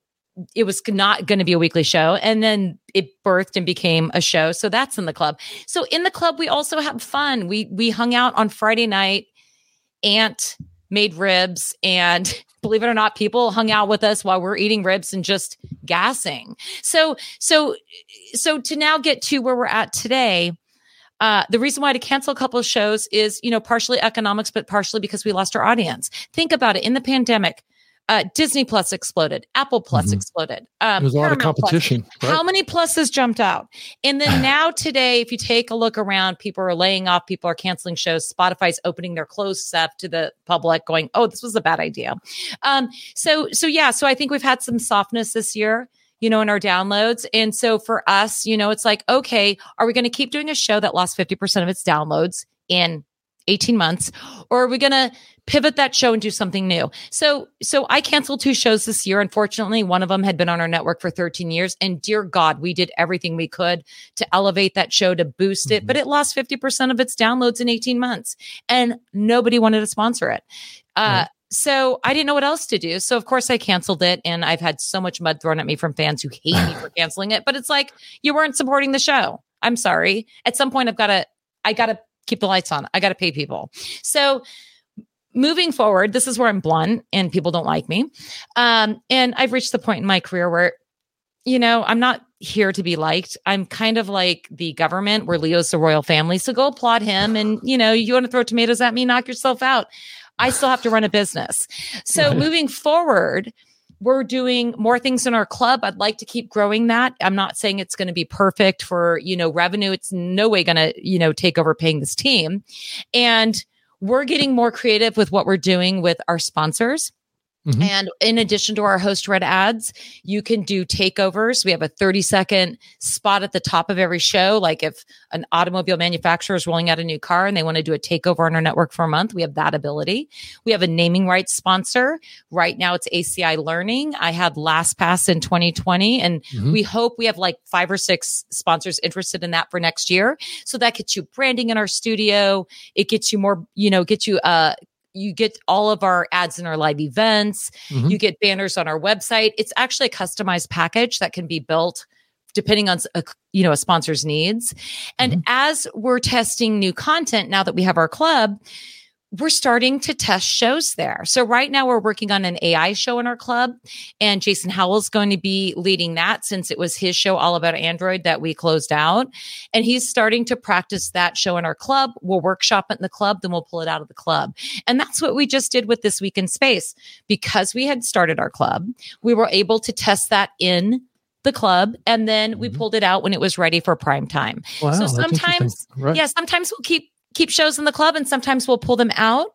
S5: it was not going to be a weekly show and then it birthed and became a show. So that's in the club. So in the club we also have fun. We we hung out on friday night Ant made ribs and believe it or not people hung out with us while we're eating ribs and just gassing. So so so to now get to where we're at today uh, the reason why to cancel a couple of shows is, you know, partially economics, but partially because we lost our audience. Think about it. In the pandemic, uh, Disney Plus exploded, Apple Plus
S3: Mhm.
S5: exploded. Um,
S3: There's a lot of
S5: Paramount
S3: competition. right?
S5: How many pluses jumped out? And then now today, if you take a look around, people are laying off, people are canceling shows. Spotify's opening their closed stuff to the public, going, "Oh, this was a bad idea." Um, so, so yeah, so I think we've had some softness this year, you know, in our downloads, and so for us, you know, it's like, okay, are we going to keep doing a show that lost fifty percent of its downloads in 18 months? Or are we going to pivot that show and do something new? So so i canceled two shows this year. Unfortunately one of them had been on our network for 13 years. And dear god we did everything we could to elevate that show to boost it
S3: Mhm.
S5: but it lost 50% of its downloads in 18 months. And nobody wanted to sponsor it. Uh
S3: Right.
S5: So I didn't know what else to do. So of course I canceled it and I've had so much mud thrown at me from fans who hate me for canceling it, but it's like you weren't supporting the show. I'm sorry. At some point I've got to I got to keep the lights on. I got to pay people. So moving forward, this is where I'm blunt and people don't like me. Um, and I've reached the point in my career where, you know, I'm not here to be liked. I'm kind of like the government where Leo's the royal family. So go applaud him. And, you know, you want to throw tomatoes at me, knock yourself out. I still have to run a business. So moving forward, we're doing more things in our club. I'd like to keep growing that. I'm not saying it's going to be perfect for, you know, revenue. It's no way going to, you know, take over paying this team. And we're getting more creative with what we're doing with our sponsors.
S3: Mhm.
S5: And in addition to our host read ads, you can do takeovers. We have a 30 second spot at the top of every show. Like if an automobile manufacturer is rolling out a new car and they want to do a takeover on our network for a month, we have that ability. We have a naming rights sponsor. Right now it's ACI Learning. I had LastPass in 2020 and
S3: Mhm.
S5: we hope we have like five or six sponsors interested in that for next year. So that gets you branding in our studio. It gets you more, you know, gets you, uh, you get all of our ads in our live events.
S3: Mhm.
S5: You get banners on our website. It's actually a customized package that can be built depending on a, you know a sponsor's needs. And as we're testing new content now that we have our club, we're starting to test shows there. So right now we're working on an AI show in our club and Jason Howell's going to be leading that since it was his show all about Android that we closed out. And he's starting to practice that show in our club. We'll workshop it in the club, then we'll pull it out of the club. And that's what we just did with this week in space. Because we had started our club, we were able to test that in the club and then we
S3: Mhm.
S5: pulled it out when it was ready for prime time.
S3: Wow,
S5: so sometimes
S3: right.
S5: yeah, sometimes we'll keep keep shows in the club and sometimes we'll pull them out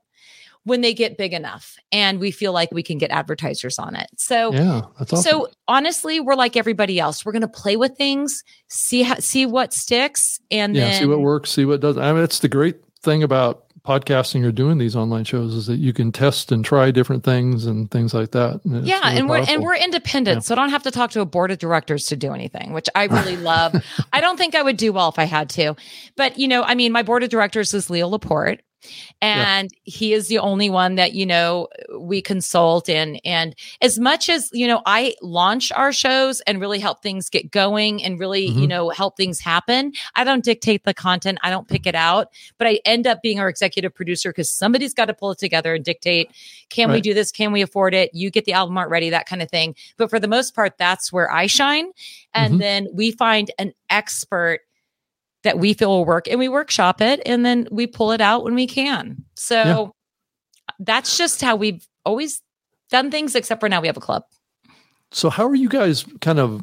S5: when they get big enough and we feel like we can get advertisers on it. So
S3: yeah, that's awesome.
S5: so honestly, we're like everybody else. We're going to play with things, see how, see what sticks and
S3: yeah,
S5: then
S3: see what works, see what doesn't. I mean, that's the great thing about podcasting or doing these online shows is that you can test and try different things and things like that. And
S5: yeah,
S3: really
S5: and we're and we're independent,
S3: Yeah.
S5: so I don't have to talk to a board of directors to do anything, which I really love. I don't think I would do well if I had to, but you know, I mean, my board of directors is Leo Laporte, and he is the only one that you know we consult and and as much as you know I launch our shows and really help things get going and really you
S3: Mhm.
S5: know help things happen. I don't dictate the content, I don't pick it out, but I end up being our executive producer because somebody's got to pull it together and dictate can we do this? Can we afford it? You get the album art ready, that kind of thing. But for the most part, that's where I shine. And
S3: Mhm.
S5: then we find an expert that we feel will work and we workshop it and then we pull it out when we can. So that's just how we've always done things, except for now we have a club.
S3: So, how are you guys kind of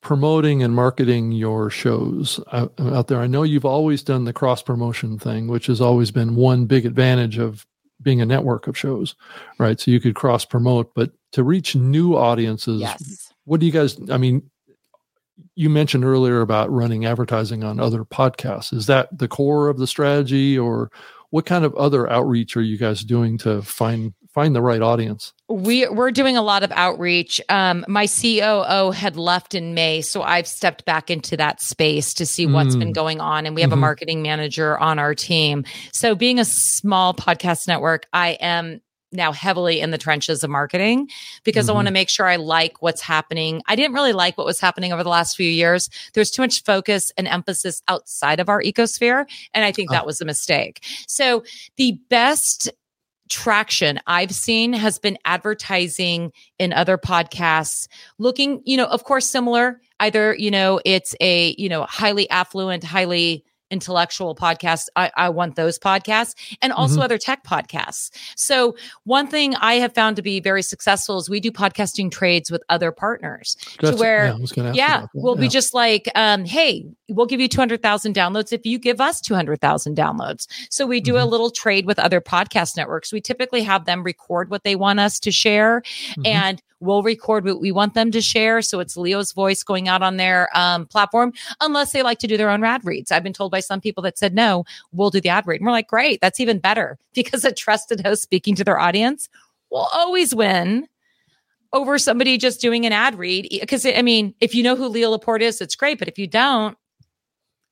S3: promoting and marketing your shows out, out there? I know you've always done the cross promotion thing, which has always been one big advantage of being a network of shows, right? So you could cross promote, but to reach new audiences,
S5: Yes.
S3: what do you guys? I mean, you mentioned earlier about running advertising on other podcasts. Is that the core of the strategy, or what kind of other outreach are you guys doing to find find the right audience?
S5: We we're doing a lot of outreach. Um, my COO had left in May, so I've stepped back into that space to see what's
S3: Mm.
S5: been going on, and we have
S3: Mhm.
S5: a marketing manager on our team. So, being a small podcast network, I am now heavily in the trenches of marketing because I
S3: Mhm.
S5: want to make sure I like what's happening. I didn't really like what was happening over the last few years. There's too much focus and emphasis outside of our ecosphere, and I think
S3: Ah.
S5: that was a mistake. So, the best traction I've seen has been advertising in other podcasts, looking, you know, of course, similar. Either, you know, it's a, you know, highly affluent, highly intellectual podcasts. I, I want those podcasts and also
S3: Mhm.
S5: other tech podcasts. So one thing I have found to be very successful is we do podcasting trades with other partners
S3: That's-
S5: where-
S3: yeah, I was gonna
S5: yeah, we'll be just like, um, hey, we'll give you 200,000 downloads if you give us 200,000 downloads. So we do a
S3: Mhm.
S5: little trade with other podcast networks. We typically have them record what they want us to share
S3: Mhm.
S5: and we'll record what we want them to share. So it's Leo's voice going out on their um, platform, unless they like to do their own ad reads. I've been told by some people that said, no, we'll do the ad read. And we're like, great, that's even better because a trusted host speaking to their audience will always win over somebody just doing an ad read. Because I mean, if you know who Leo Laporte is, it's great. But if you don't,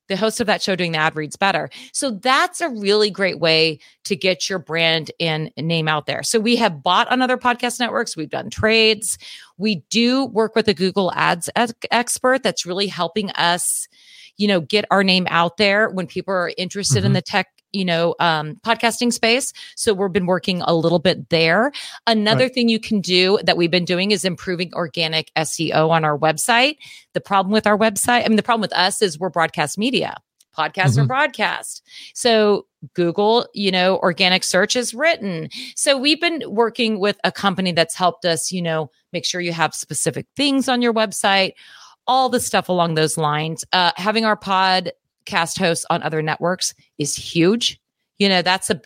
S5: the host of that show doing the ad reads better. So that's a really great way to get your brand and name out there. So we have bought on other podcast networks. We've done trades. We do work with a Google Ads ex- expert that's really helping us, you know, get our name out there when people are interested in
S3: Mhm.
S5: the tech, you know, um, podcasting space. So we've been working a little bit there. Another thing you can do that we've been doing is improving organic SEO on our website. The problem with our website, I mean, the problem with us is we're broadcast media. Podcasts are
S3: Mhm.
S5: broadcast. So Google, you know, organic search is written. So we've been working with a company that's helped us, you know, make sure you have specific things on your website, all the stuff along those lines. Uh, having our podcast hosts on other networks is huge. You know, that's a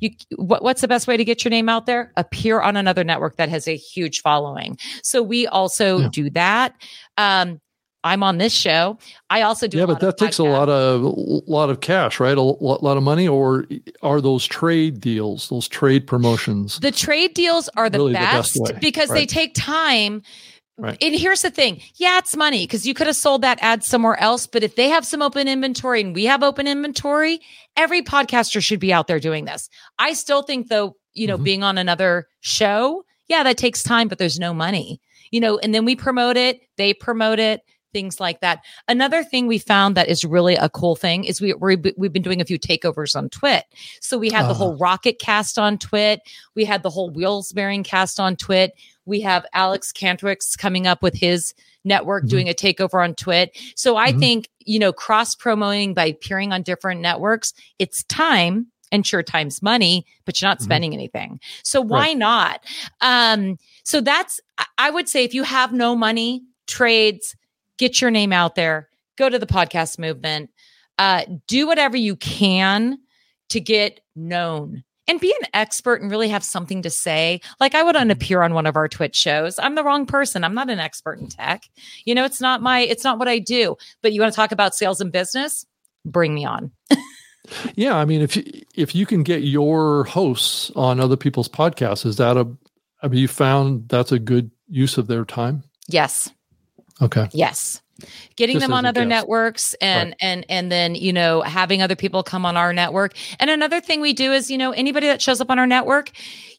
S5: you what, what's the best way to get your name out there? Appear on another network that has a huge following. So we also
S3: Yeah.
S5: do that. Um, I'm on this show. I also do.
S3: yeah,
S5: a
S3: but that takes a lot of lot of cash, right? A lot, lot of money, or are those trade deals, those trade promotions?
S5: The trade deals are the
S3: Really the
S5: best,
S3: best way,
S5: because they take time.
S3: Right.
S5: And here's the thing. Yeah, it's money because you could have sold that ad somewhere else. But if they have some open inventory and we have open inventory, every podcaster should be out there doing this. I still think though, you know,
S3: Mhm.
S5: being on another show, yeah, that takes time, but there's no money, you know, and then we promote it, they promote it, things like that. Another thing we found that is really a cool thing is we, we we've been doing a few takeovers on Twit. So we had the
S3: Ah.
S5: whole Rocket cast on Twit. We had the whole Wheel Bearings cast on Twit. We have Alex Kantrowitz coming up with his network
S3: Mhm.
S5: doing a takeover on Twit. So I
S3: Mhm.
S5: think, you know, cross promoting by appearing on different networks, it's time and sure time's money, but you're not
S3: Mhm.
S5: spending anything. So why
S3: Right.
S5: not? Um, so that's, I would say if you have no money, trades, get your name out there, go to the podcast movement, uh, do whatever you can to get known and be an expert and really have something to say. Like I wouldn't appear on one of our Twitch shows. I'm the wrong person. I'm not an expert in tech. You know, it's not my, it's not what I do. But you want to talk about sales and business? Bring me on.
S3: Yeah, I mean, if you, if you can get your hosts on other people's podcasts, is that a? Have you found that's a good use of their time?
S5: Yes.
S3: Okay.
S5: Yes. Getting
S3: Just
S5: them on other
S3: guest.
S5: networks and
S3: Right.
S5: and and then, you know, having other people come on our network. And another thing we do is, you know, anybody that shows up on our network,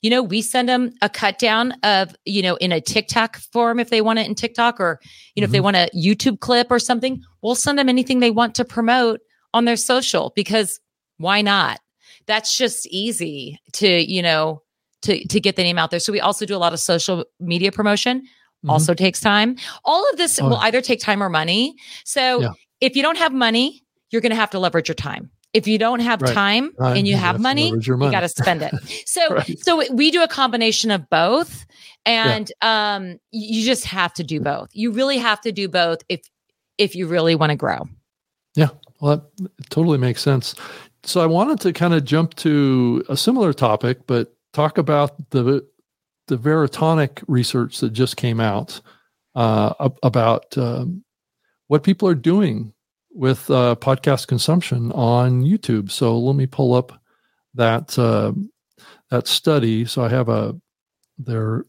S5: you know, we send them a cut down of, you know, in a TikTok form if they want it in TikTok or, you know, if they
S3: Mhm.
S5: want a YouTube clip or something, we'll send them anything they want to promote on their social because why not? That's just easy to, you know, to to get the name out there. So we also do a lot of social media promotion
S3: Mhm.
S5: also takes time. All of this
S3: Oh.
S5: will either take time or money. So
S3: Yeah.
S5: if you don't have money, you're going to have to leverage your time. If you don't have
S3: Right.
S5: time and you
S3: you
S5: have
S3: have to
S5: money, you got to spend it. So
S3: Right.
S5: so we do a combination of both and um you just have to do both. You really have to do both if if you really want to grow.
S3: Yeah, well, that totally makes sense. So I wanted to kind of jump to a similar topic, but talk about the the Veritonic research that just came out uh, about um, what people are doing with uh, podcast consumption on YouTube. So let me pull up that uh, that study. So I have a their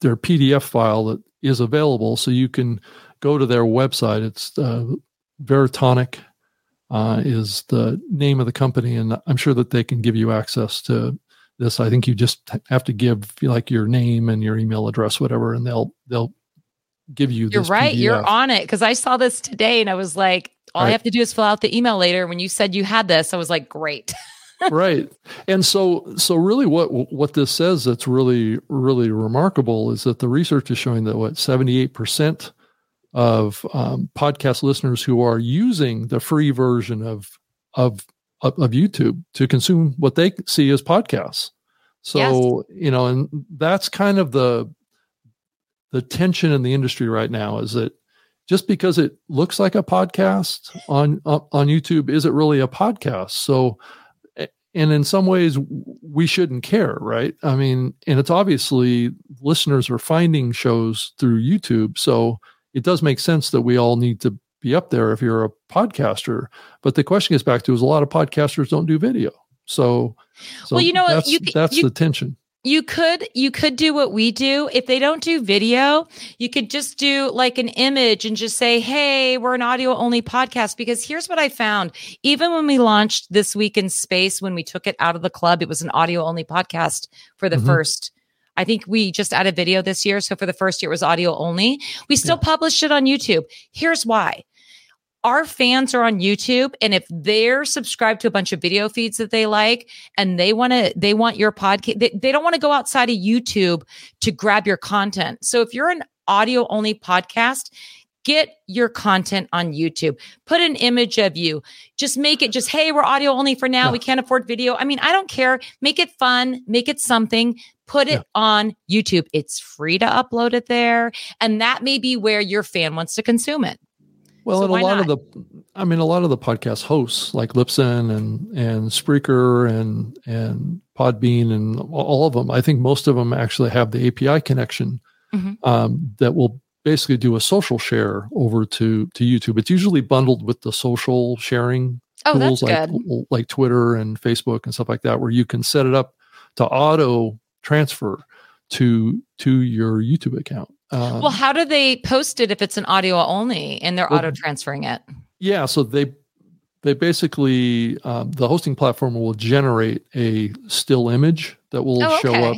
S3: their PDF file that is available, so you can go to their website. It's uh, Veritonic uh, is the name of the company, and I'm sure that they can give you access to this. I think you just have to give like your name and your email address, whatever, and they'll they'll give you.
S5: You're right.
S3: PDF.
S5: You're on it because I saw this today, and I was like, all
S3: Right.
S5: I have to do is fill out the email later. When you said you had this, I was like, great.
S3: right and so so really what what this says that's really really remarkable is that the research is showing that what 78% of um, podcast listeners who are using the free version of of of, of youtube to consume what they see as podcasts so you know and that's kind of the the tension in the industry right now is that just because it looks like a podcast on on on YouTube, is it really a podcast? So, and in some ways, we shouldn't care, right? I mean, and it's obviously listeners are finding shows through YouTube, so it does make sense that we all need to be up there if you're a podcaster. But the question gets back to is a lot of podcasters don't do video, so. so
S5: Well, you know
S3: that's,
S5: You
S3: that's
S5: you-
S3: the tension.
S5: You could you could do what we do. If they don't do video, you could just do like an image and just say, "Hey, we're an audio only podcast." Because here's what I found: even when we launched this week in space, when we took it out of the club, it was an audio only podcast for the
S3: Mhm.
S5: first. I think we just added video this year, so for the first year it was audio only. We still published it on YouTube. Here's why: our fans are on YouTube and if they're subscribed to a bunch of video feeds that they like and they want to they want your podcast they, they don't want to go outside of YouTube to grab your content. So if you're an audio only podcast, get your content on YouTube. Put an image of you. Just make it just hey, we're audio only for now.
S3: Yeah.
S5: We can't afford video. I mean, I don't care. Make it fun, make it something. Put it
S3: Yeah.
S5: on YouTube. It's free to upload it there and that may be where your fan wants to consume it.
S3: Well,
S5: So
S3: and a lot
S5: not?
S3: of the, I mean, a lot of the podcast hosts like Libsyn and and Spreaker and and Podbean and all of them. I think most of them actually have the API connection
S5: Mhm.
S3: um, that will basically do a social share over to to YouTube. It's usually bundled with the social sharing
S5: Oh,
S3: tools like
S5: good.
S3: like Twitter and Facebook and stuff like that, where you can set it up to auto transfer to to your YouTube account. Um,
S5: Well, how do they post it if it's an audio only and they're
S3: Well,
S5: auto transferring it?
S3: Yeah, so they they basically um, the hosting platform will generate a still image that will
S5: Oh,
S3: show
S5: okay.
S3: up.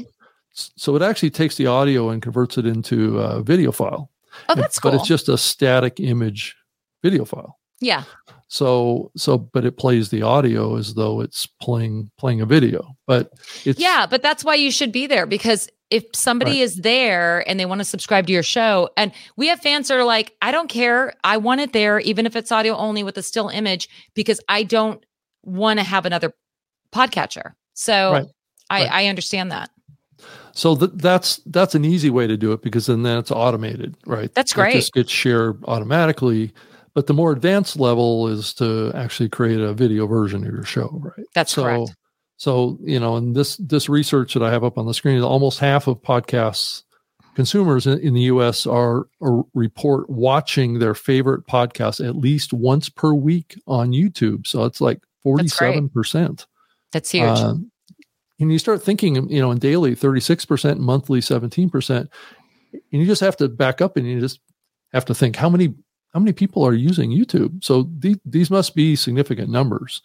S3: So it actually takes the audio and converts it into a video file.
S5: Oh,
S3: And-
S5: that's cool.
S3: But it's just a static image video file.
S5: yeah.
S3: So so but it plays the audio as though it's playing playing a video. But it's
S5: Yeah, but that's why you should be there because if somebody
S3: Right.
S5: is there and they want to subscribe to your show, and we have fans that are like, I don't care. I want it there, even if it's audio only with a still image, because I don't want to have another podcatcher. So
S3: Right.
S5: I,
S3: Right.
S5: I understand that.
S3: So th- that's that's an easy way to do it because then that's automated, right?
S5: That's
S3: It
S5: great.
S3: just gets shared automatically. But the more advanced level is to actually create a video version of your show, right?
S5: That's
S3: so,
S5: correct.
S3: So you know, and this this research that I have up on the screen, almost half of podcasts consumers in, in the U.S. are, are report watching their favorite podcast at least once per week on YouTube. So it's like forty
S5: That's great.
S3: seven percent.
S5: That's huge.
S3: Um, and you start thinking, you know, in daily, 36%, monthly, 17%. And you just have to back up and you just have to think how many, how many people are using YouTube? So the, these must be significant numbers.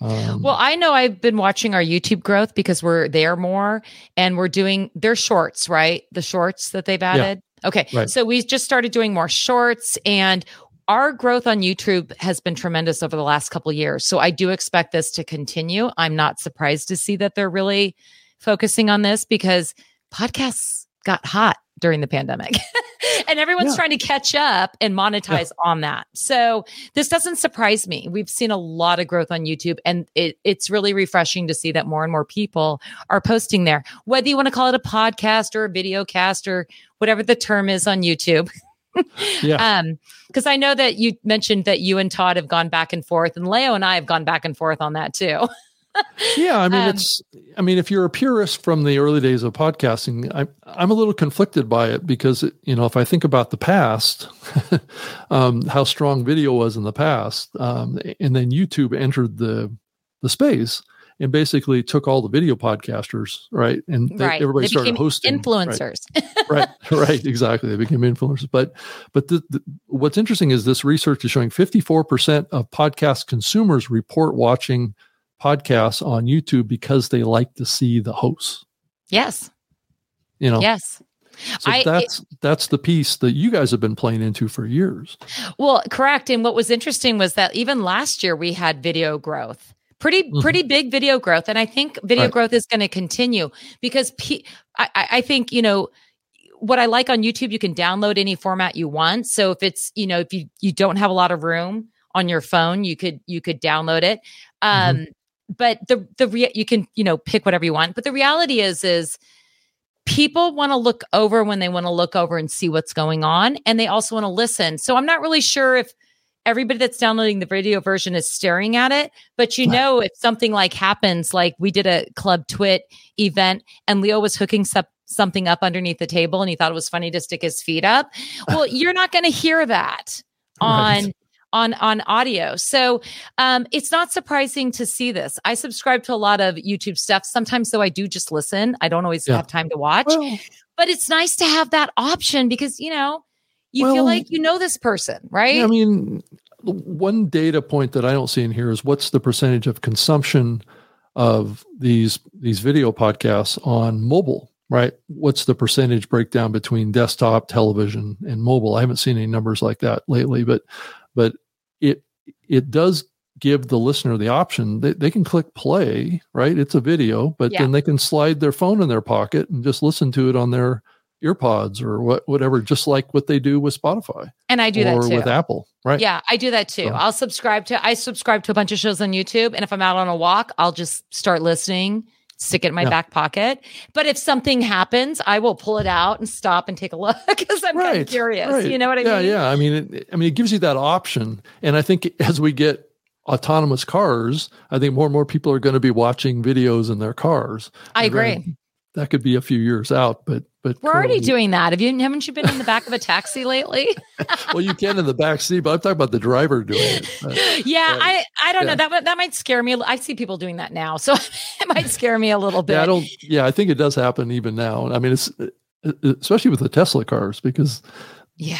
S3: Um,
S5: Well, I know I've been watching our YouTube growth because we're there more and we're doing their shorts, right? The shorts that they've added. Okay.
S3: Right.
S5: So we just started doing more shorts and our growth on YouTube has been tremendous over the last couple of years. So I do expect this to continue. I'm not surprised to see that they're really focusing on this because podcasts got hot during the pandemic. and everyone's
S3: Yeah.
S5: trying to catch up and monetize on that. So this doesn't surprise me. We've seen a lot of growth on YouTube and it, it's really refreshing to see that more and more people are posting there. Whether you want to call it a podcast or a video cast or whatever the term is on YouTube.
S3: yeah.
S5: Um, because I know that you mentioned that you and Todd have gone back and forth, and Leo and I have gone back and forth on that too.
S3: yeah. I mean,
S5: um,
S3: it's, I mean, if you're a purist from the early days of podcasting, I, I'm a little conflicted by it because, it, you know, if I think about the past, um, how strong video was in the past, um, and then YouTube entered the, the space. and basically took all the video podcasters, right? And they,
S5: right.
S3: everybody
S5: they
S3: started hosting.
S5: influencers.
S3: Right, right, right, exactly. They became influencers. But but the, the, what's interesting is this research is showing 54% of podcast consumers report watching podcasts on YouTube because they like to see the hosts.
S5: yes.
S3: You know,
S5: Yes.
S3: so
S5: I-
S3: that's that's the piece that you guys have been playing into for years.
S5: Well, correct. And what was interesting was that even last year we had video growth. Pretty,
S3: Mhm.
S5: pretty big video growth, and I think video
S3: Right.
S5: growth is going to continue because pe- I, I I think you know what I like on YouTube. You can download any format you want. So if it's you know if you you don't have a lot of room on your phone, you could you could download it. Um, But the the rea- you can you know pick whatever you want. But the reality is is people want to look over when they want to look over and see what's going on and they also want to listen so i'm not really sure if everybody that's downloading the video version is staring at it but you know if something like happens like we did a club twit event and leo was hooking some, something up underneath the table and he thought it was funny to stick his feet up well you're not going to hear that on
S3: Right.
S5: On on audio so um it's not surprising to see this i subscribe to a lot of youtube stuff sometimes though i do just listen i don't always
S3: Yeah.
S5: have time to watch
S3: Well,
S5: but it's nice to have that option because you know you
S3: Well,
S5: feel like you know this person right
S3: Yeah, I mean, one data point that I don't see in here is what's the percentage of consumption of these these video podcasts on mobile, right? What's the percentage breakdown between desktop, television, and mobile? I haven't seen any numbers like that lately, but but it does give the listener the option. They, they can click play right? It's a video but
S5: Yeah.
S3: then they can slide their phone in their pocket and just listen to it on their earpods or what whatever just like what they do with spotify
S5: and i do
S3: or
S5: that too.
S3: with Apple, right?
S5: yeah i do that too.
S3: So-
S5: i'll subscribe to i subscribe to a bunch of shows on youtube and if i'm out on a walk i'll just start listening stick it in my back pocket but if something happens i will pull it out and stop and take a look because i'm kind of curious
S3: right.
S5: you know what i
S3: yeah,
S5: mean
S3: Yeah, yeah. I mean, it, I mean, it gives you that option, and I think as we get autonomous cars, I think more and more people are going to be watching videos in their cars.
S5: i agree
S3: That could be a few years out, but but
S5: we're already doing that have you haven't you been in the back of a taxi lately
S3: well. You can in the back seat, but I'm talking about the driver doing it. But-
S5: yeah i i don't
S3: Yeah.
S5: know that that might scare me i see people doing that now so it might scare me a little bit
S3: yeah, I don't. Yeah, I think it does happen even now. I mean, it's uh, uh, especially with the Tesla cars because
S5: yeah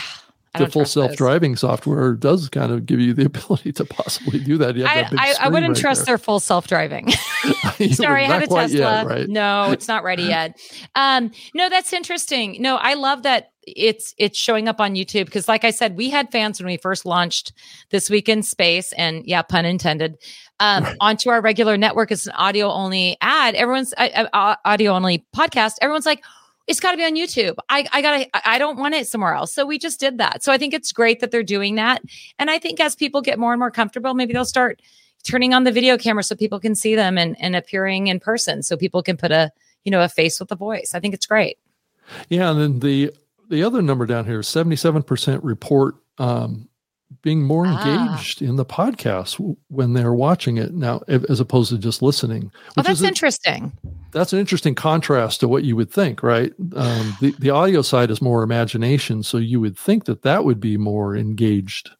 S3: the full self-driving software does kind of give you the ability to possibly do that.
S5: I,
S3: that
S5: I, I wouldn't
S3: right
S5: trust
S3: there.
S5: their full self driving. Sorry, I had a Tesla.
S3: yet, right?
S5: No, it's not ready yet. Um, no, that's interesting. No, I love that it's it's showing up on YouTube because, like I said, we had fans when we first launched this week in space, and yeah, pun intended. Um, onto our regular network as an audio only ad. Everyone's uh, uh, audio only podcast. Everyone's like. It's got to be on YouTube. I, I gotta. I- don't want it somewhere else. So we just did that. So I think it's great that they're doing that. And I think as people get more and more comfortable, maybe they'll start turning on the video camera so people can see them and, and appearing in person so people can put a you know a face with a voice i think it's great
S3: Yeah, and then the the other number down here, 77% report um, being more
S5: Ah.
S3: engaged in the podcast when they're watching it now, as opposed to just listening.
S5: oh that's
S3: is a-
S5: interesting
S3: that's an interesting contrast to what you would think, right? Um, the the audio side is more imagination, so you would think that that would be more engaged.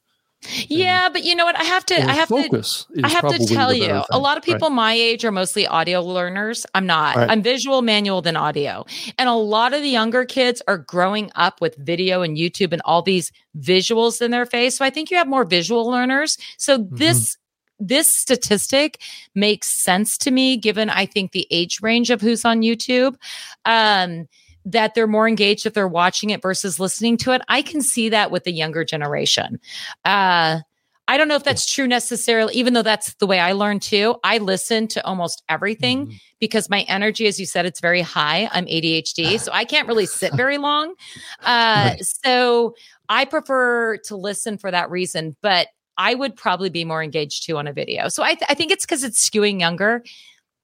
S5: Yeah but you know what i have to i have to
S3: focus. is
S5: I have to tell you, a lot of
S3: right?
S5: people my age are mostly audio learners. I'm not.
S3: Right.
S5: I'm visual manual than audio. And a lot of the younger kids are growing up with video and YouTube and all these visuals in their face. So I think you have more visual learners. So
S3: Mm-hmm.
S5: this this statistic makes sense to me given I think the age range of who's on YouTube. Um that they're more engaged if they're watching it versus listening to it. I can see that with the younger generation. Uh I don't know if that's true necessarily, even though that's the way I learned too. I listen to almost everything
S3: Mhm.
S5: because my energy, as you said, it's very high. I'm ADHD, so I can't really sit very long. Uh. So I prefer to listen for that reason, but I would probably be more engaged too on a video. So I, th- I think it's because it's skewing younger.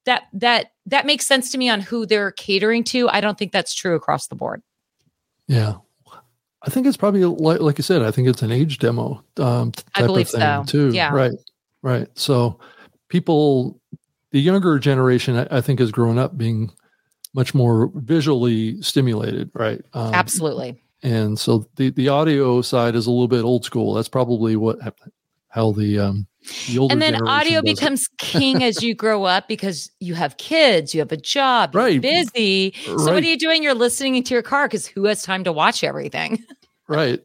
S5: That that that makes sense to me on who they're catering to. I don't think that's true across the board.
S3: Yeah. I think it's probably like, like I said, I think it's an age demo um, t-
S5: I
S3: type
S5: believe
S3: of thing
S5: so.
S3: too.
S5: Yeah.
S3: Right. Right. So people, the younger generation, I, I think, has grown up being much more visually stimulated. Right. Um,
S5: Absolutely.
S3: And so the the audio side is a little bit old school. That's probably what how the um the older
S5: and then audio becomes king as you grow up because you have kids, you have a job, you're
S3: Right.
S5: busy. So what are you doing? You're listening into your car because who has time to watch everything?
S3: right.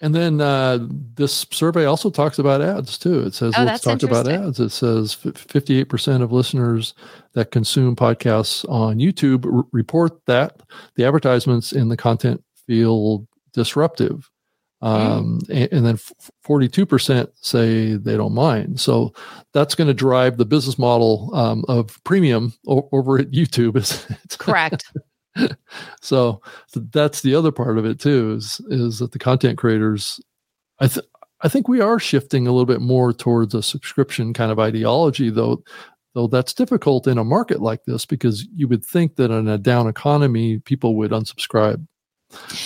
S3: And then uh, this survey also talks about ads too. It says,
S5: Oh,
S3: let's talk about ads. It says 58% of listeners that consume podcasts on YouTube r- report that the advertisements in the content feel disruptive. Um,
S5: Mm.
S3: and, and then 42% say they don't mind. So that's going to drive the business model um, of premium o- over at YouTube. Is it's
S5: Correct.
S3: so th- that's the other part of it too is is that the content creators i th- i think we are shifting a little bit more towards a subscription kind of ideology though though that's difficult in a market like this because you would think that in a down economy people would unsubscribe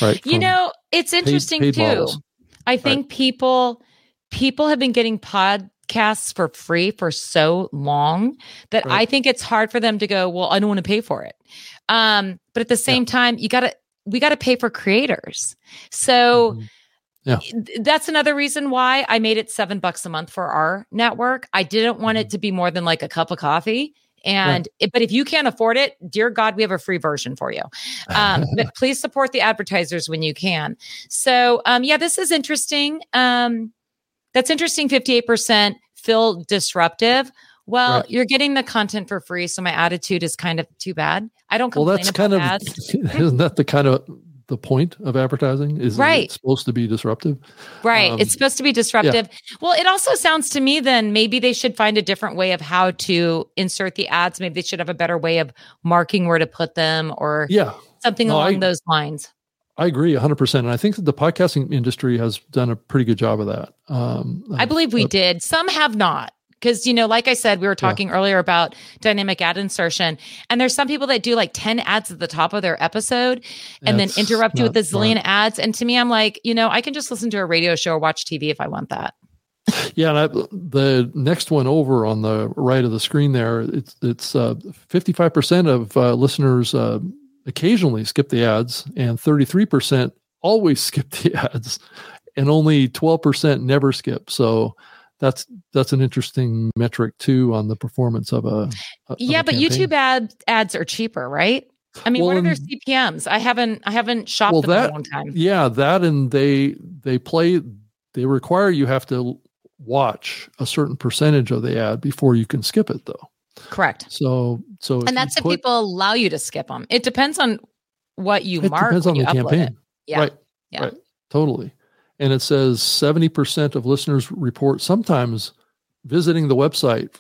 S3: right
S5: you
S3: from
S5: know, it's interesting
S3: paid
S5: too.
S3: models.
S5: I think people people have been getting podcasts for free for so long that
S3: Right.
S5: I think it's hard for them to go, well, I don't want to pay for it. Um, but at the same time, you got to we got to pay for creators. So
S3: Mhm. Yeah.
S5: that's another reason why I made it 7 bucks a month for our network. I didn't want
S3: Mm-hmm.
S5: it to be more than like a cup of coffee. And it- but if you can't afford it, dear God, we have a free version for you. Um, but please support the advertisers when you can. So um, yeah, this is interesting. Um, that's interesting. Fifty-eight percent feel disruptive. Well,
S3: Right.
S5: you're getting the content for free, so my attitude is kind of too bad. I don't complain.
S3: well
S5: that's
S3: kind of isn't that the kind of the point of advertising is
S5: Right.
S3: it's supposed to be disruptive
S5: Right.
S3: Um,
S5: it's supposed to be disruptive. Well, it also sounds to me then maybe they should find a different way of how to insert the ads. Maybe they should have a better way of marking where to put them or
S3: yeah
S5: something
S3: No,
S5: along
S3: I-
S5: those lines.
S3: I agree 100%. And I think that the podcasting industry has done a pretty good job of that. Um,
S5: I believe we
S3: uh,
S5: did. Some have not. Because, you know, like I said, we were talking earlier about dynamic ad insertion, and there's some people that do like 10 ads at the top of their episode and then interrupt you with a zillion
S3: smart.
S5: ads. And to me, I'm like, you know, I can just listen to a radio show or watch TV if I want that.
S3: Yeah, and I, the next one over on the right of the screen there, it's it's uh, 55% of uh, listeners uh, occasionally skip the ads, and 33% always skip the ads, and only 12% never skip. So that's that's an interesting metric too on the performance of a. of a
S5: yeah, but
S3: campaign.
S5: YouTube ad, ads are cheaper, right? I mean,
S3: Well,
S5: what are their CPMs? I haven't, I haven't shopped
S3: Well,
S5: them in
S3: that-
S5: a long time.
S3: Yeah, that and they they play they require you have to watch a certain percentage of the ad before you can skip it though.
S5: Correct.
S3: So so
S5: And that's if people allow you to skip them. It depends on what you
S3: it
S5: mark
S3: depends on the campaign.
S5: it. Yeah.
S3: Right.
S5: Yeah.
S3: Right. Totally. And it says 70% of listeners report sometimes visiting the website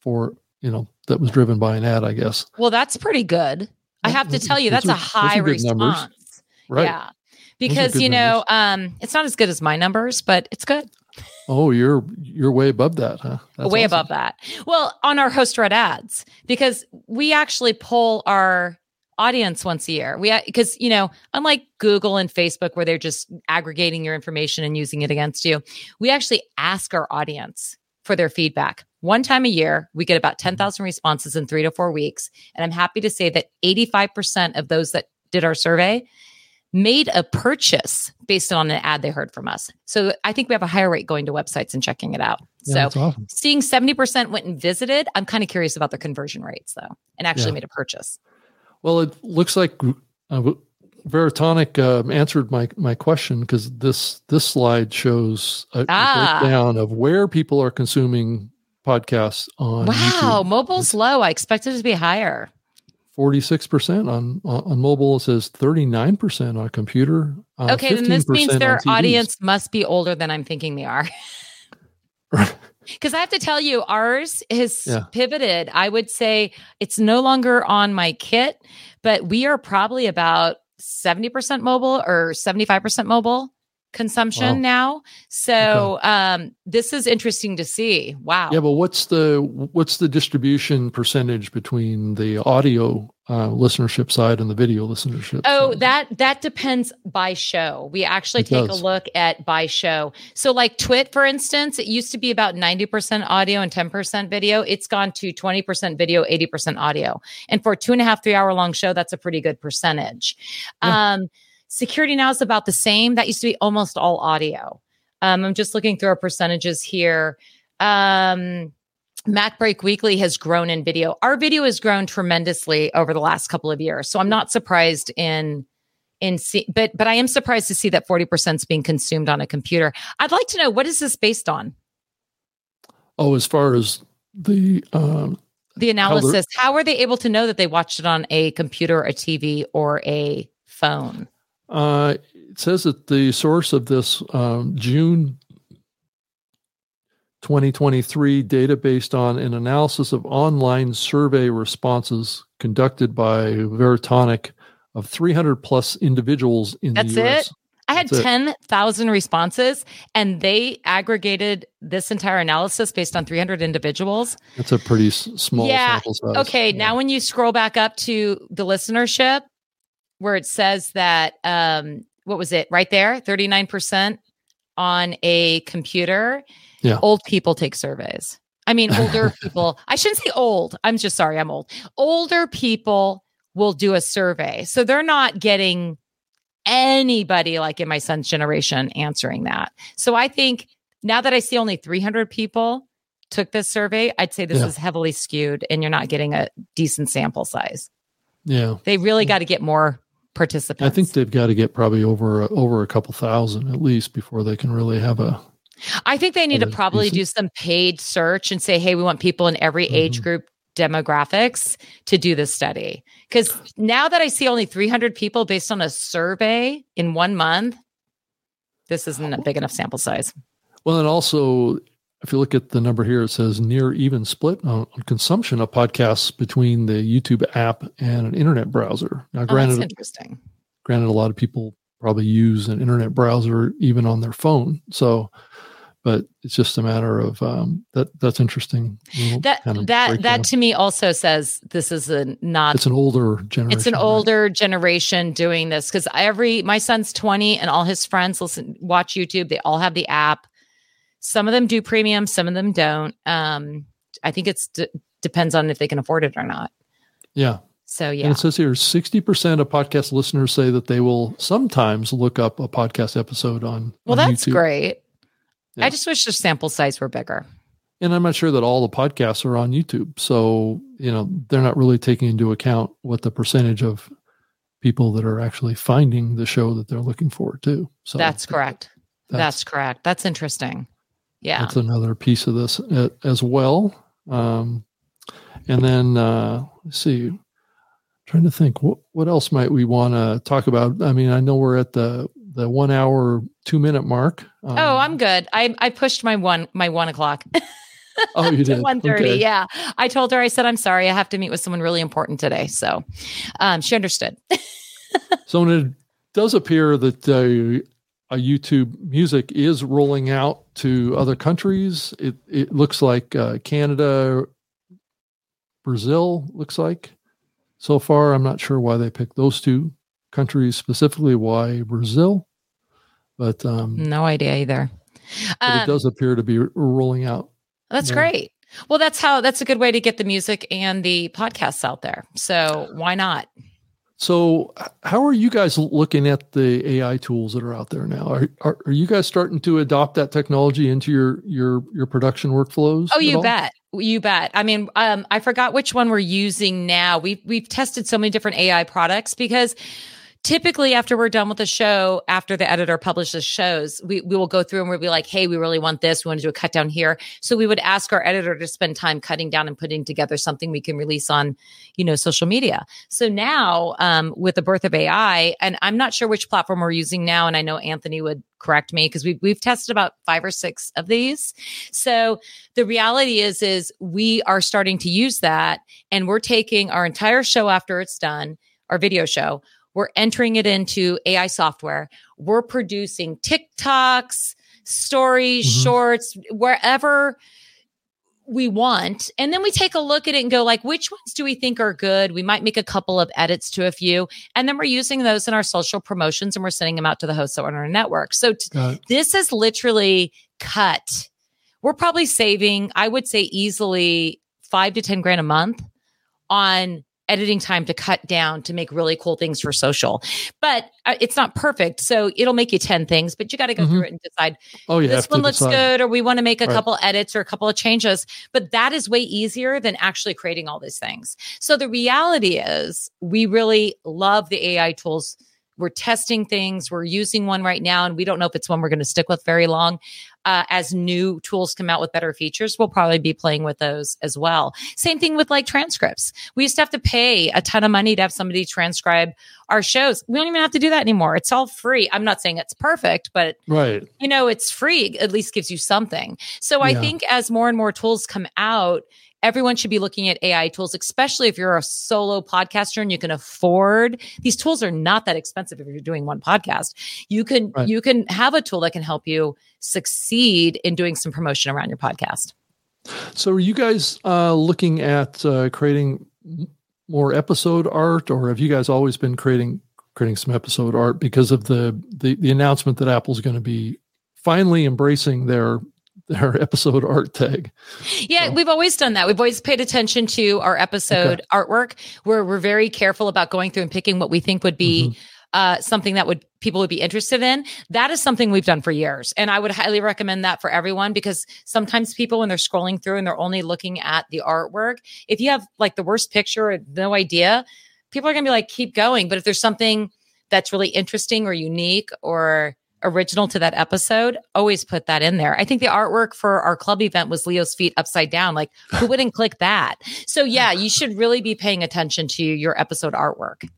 S3: for, you know, that was driven by an ad, I guess.
S5: Well, that's pretty good. I have to tell you, that's a
S3: those
S5: high
S3: numbers.
S5: response.
S3: Right.
S5: Yeah. Because, you know, um, it's not as good as my numbers, but it's good.
S3: Oh, you're you're way above that, huh? That's
S5: way
S3: awesome.
S5: above that. Well, on our host read ads, because we actually pull our audience once a year. We uh, because you know, unlike Google and Facebook where they're just aggregating your information and using it against you, we actually ask our audience for their feedback. One time a year, we get about mm-hmm. 10,000 responses in 3 to 4 weeks, and I'm happy to say that 85% of those that did our survey made a purchase based on an ad they heard from us. So I think we have a higher rate going to websites and checking it out.
S3: Yeah,
S5: so
S3: awesome.
S5: seeing 70% went and visited, I'm kind of curious about the conversion rates though, and actually
S3: Yeah.
S5: made a purchase.
S3: Well, it looks like uh, Veritonic um, answered my my question because this this slide shows a,
S5: Ah.
S3: breakdown of where people are consuming podcasts on
S5: wow,
S3: YouTube.
S5: mobile's low. I expected it to be higher.
S3: Forty six percent on on mobile. It says thirty nine percent on computer. Uh,
S5: okay, then this
S3: 15%
S5: means their audience must be older than I'm thinking they are. Because I have to tell you, ours has
S3: Yeah.
S5: pivoted. I would say it's no longer on my kit, but we are probably about 70% mobile or 75% mobile consumption
S3: Wow.
S5: now. So um, this is interesting to see. Wow.
S3: Yeah, but what's the what's the distribution percentage between the audio uh, listenership side and the video listenership?
S5: Oh,
S3: side?
S5: that that depends by show. We actually
S3: It
S5: take
S3: does.
S5: a look at by show. So like Twit for instance, it used to be about 90% audio and 10% video. It's gone to 20% video, 80% audio. And for a two and a half, three hour long show, that's a pretty good percentage.
S3: Yeah.
S5: Um Security now is about the same. That used to be almost all audio. Um, I'm just looking through our percentages here. Um, MacBreak Weekly has grown in video. Our video has grown tremendously over the last couple of years. So I'm not surprised in in see, but but I am surprised to see that 40% is being consumed on a computer. I'd like to know what is this based on?
S3: Oh, as far as the um,
S5: the analysis, how, how are they able to know that they watched it on a computer, a TV, or a phone?
S3: Uh, it says that the source of this um, June 2023 data based on an analysis of online survey responses conducted by Veritonic of 300 plus individuals in
S5: That's
S3: the US.
S5: it. I had 10,000 responses and they aggregated this entire analysis based on 300 individuals.
S3: That's a pretty s- small
S5: Yeah.
S3: sample size.
S5: Okay,
S3: Yeah.
S5: now when you scroll back up to the listenership where it says that um what was it? Right there, 39% on a computer.
S3: Yeah.
S5: Old people take surveys. I mean, older people. I shouldn't say old. I'm just sorry, I'm old. Older people will do a survey. So they're not getting anybody like in my son's generation answering that. So I think now that I see only 300 people took this survey, I'd say this
S3: Yeah.
S5: is heavily skewed and you're not getting a decent sample size.
S3: Yeah.
S5: They really got to get more participants.
S3: I think they've got to get probably over over a couple thousand at least before they can really have a
S5: I think they need to probably do some paid search and say, hey, we want people in every age
S3: Mhm.
S5: group demographics to do this study. Because now that I see only 300 people based on a survey in one month, this isn't a big enough sample size.
S3: well, and also if you look at the number here, it says near even split on, on consumption of podcasts between the YouTube app and an internet browser. Now,
S5: Oh,
S3: granted,
S5: interesting.
S3: granted, a lot of people probably use an internet browser even on their phone. So, but it's just a matter of um, that. That's interesting.
S5: That
S3: kind of
S5: that that to me also says this is a not
S3: it's an older generation.
S5: it's an
S3: right?
S5: older generation doing this because every my son's 20 and all his friends listen watch youtube they all have the app some of them do premium some of them don't um i think it's d- depends on if they can afford it or not
S3: Yeah.
S5: so
S3: And
S5: yeah
S3: it says here 60% of podcast listeners say that they will sometimes look up a podcast episode on.
S5: well
S3: on
S5: that's
S3: YouTube.
S5: great
S3: Yeah.
S5: i just wish the sample size were bigger
S3: And I'm not sure that all the podcasts are on YouTube. So, you know, they're not really taking into account what the percentage of people that are actually finding the show that they're looking for, too. So
S5: that's correct that's,
S3: That's,
S5: correct that's interesting yeah
S3: that's another piece of this uh, as well. Um, and then, uh, let's see, trying to think what, what else might we want to talk about? I mean, I know we're at the, the one hour, two minute mark. Um,
S5: oh i'm good i i pushed my one my one o'clock
S3: Oh, you did.
S5: One thirty.
S3: Okay.
S5: Yeah, I told her. I said, "I'm sorry. I have to meet with someone really important today." So, um, she understood.
S3: So when it does appear that uh, a YouTube Music is rolling out to other countries, it it looks like uh, Canada, Brazil looks like. So far, I'm not sure why they picked those two countries specifically. Why Brazil? But, um,
S5: no idea either.
S3: but it
S5: Um,
S3: does appear to be rolling out.
S5: that's great. Well, that's how. That's a good way to get the music and the podcasts out there. So why not?
S3: So, how are you guys looking at the AI tools that are out there now? Are, are, are you guys starting to adopt that technology into your your your production workflows?
S5: Oh, you bet. You bet. I mean, um, I forgot which one we're using now. We've we've tested so many different AI products because typically after we're done with the show, after the editor publishes shows, we, we will go through and we'll be like, hey, we really want this. We want to do a cut down here. So we would ask our editor to spend time cutting down and putting together something we can release on, you know, social media. So now, um, with the birth of AI, and I'm not sure which platform we're using now, and I know Anthony would correct me because we've we've tested about five or six of these. So the reality is, is we are starting to use that, and we're taking our entire show after it's done, our video show. We're entering it into AI software. We're producing TikToks, stories,
S3: Mhm.
S5: shorts, wherever we want. And then we take a look at it and go like, which ones do we think are good? We might make a couple of edits to a few. And then we're using those in our social promotions and we're sending them out to the hosts that are on our network. So t- this is literally cut. We're probably saving, I would say easily five to 10 grand a month on editing time to cut down to make really cool things for social. But uh, it's not perfect. So it'll make you 10 things, but you got to go
S3: Mhm.
S5: through it and decide
S3: Oh, yeah,
S5: this one looks
S3: decide.
S5: good or we want to make a
S3: Right.
S5: couple edits or a couple of changes but that is way easier than actually creating all these things so the reality is we really love the ai tools we're testing things we're using one right now and we don't know if it's one we're going to stick with very long uh, as new tools come out with better features we'll probably be playing with those as well. Same thing with like transcripts. We used to have to pay a ton of money to have somebody transcribe our shows. We don't even have to do that anymore. It's all free. I'm not saying it's perfect but
S3: Right.
S5: you know, it's free, at least gives you something. So I think as more and more tools come out, everyone should be looking at AI tools, especially if you're a solo podcaster and you can afford these tools are not that expensive if you're doing one podcast. You can
S3: Right.
S5: you can have a tool that can help you succeed in doing some promotion around your podcast.
S3: So, are you guys uh, looking at uh, creating more episode art, or have you guys always been creating creating some episode art because of the the, the announcement that Apple's going to be finally embracing their their episode art tag?
S5: Yeah,
S3: So-
S5: we've always done that. We've always paid attention to our episode artwork where we're very careful about going through and picking what we think would be uh, something that would people would be interested in. That is something we've done for years. And I would highly recommend that for everyone because sometimes people, when they're scrolling through and they're only looking at the artwork, if you have like the worst picture or no idea, people are going to be like, keep going. But if there's something that's really interesting or unique or original to that episode, always put that in there. I think the artwork for our club event was Leo's feet upside down. Like, who wouldn't click that? So, yeah, you should really be paying attention to your episode artwork.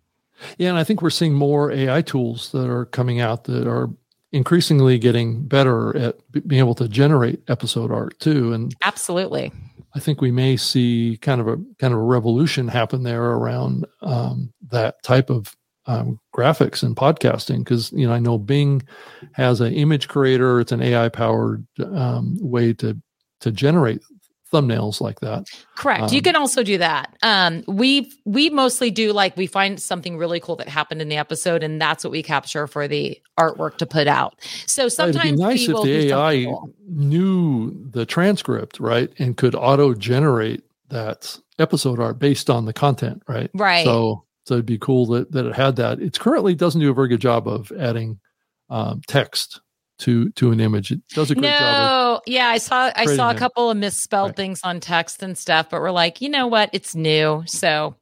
S3: Yeah, and I think we're seeing more AI tools that are coming out that are increasingly getting better at being able to generate episode art too. And
S5: Absolutely.
S3: I think we may see kind of a kind of a revolution happen there around um, that type of um, graphics and podcasting because you know I know Bing has an image creator. It's an AI powered um, way to to generate thumbnails like that.
S5: Correct. you
S3: Um,
S5: can also do that. Um, we we mostly do like we find something really cool that happened in the episode, and that's what we capture for the artwork to put out. So sometimes
S3: It'd be nice if
S5: people
S3: the AI
S5: cool.
S3: knew the transcript, right, and could auto generate that episode art based on the content, right?
S5: Right.
S3: So, so it'd be cool that that it had that. It currently doesn't do a very good job of adding um, text to to an image. It does a great job.
S5: No, yeah, I saw I saw a
S3: it.
S5: couple of misspelled
S3: Right.
S5: things on text and stuff, but we're like, you know what? It's new, so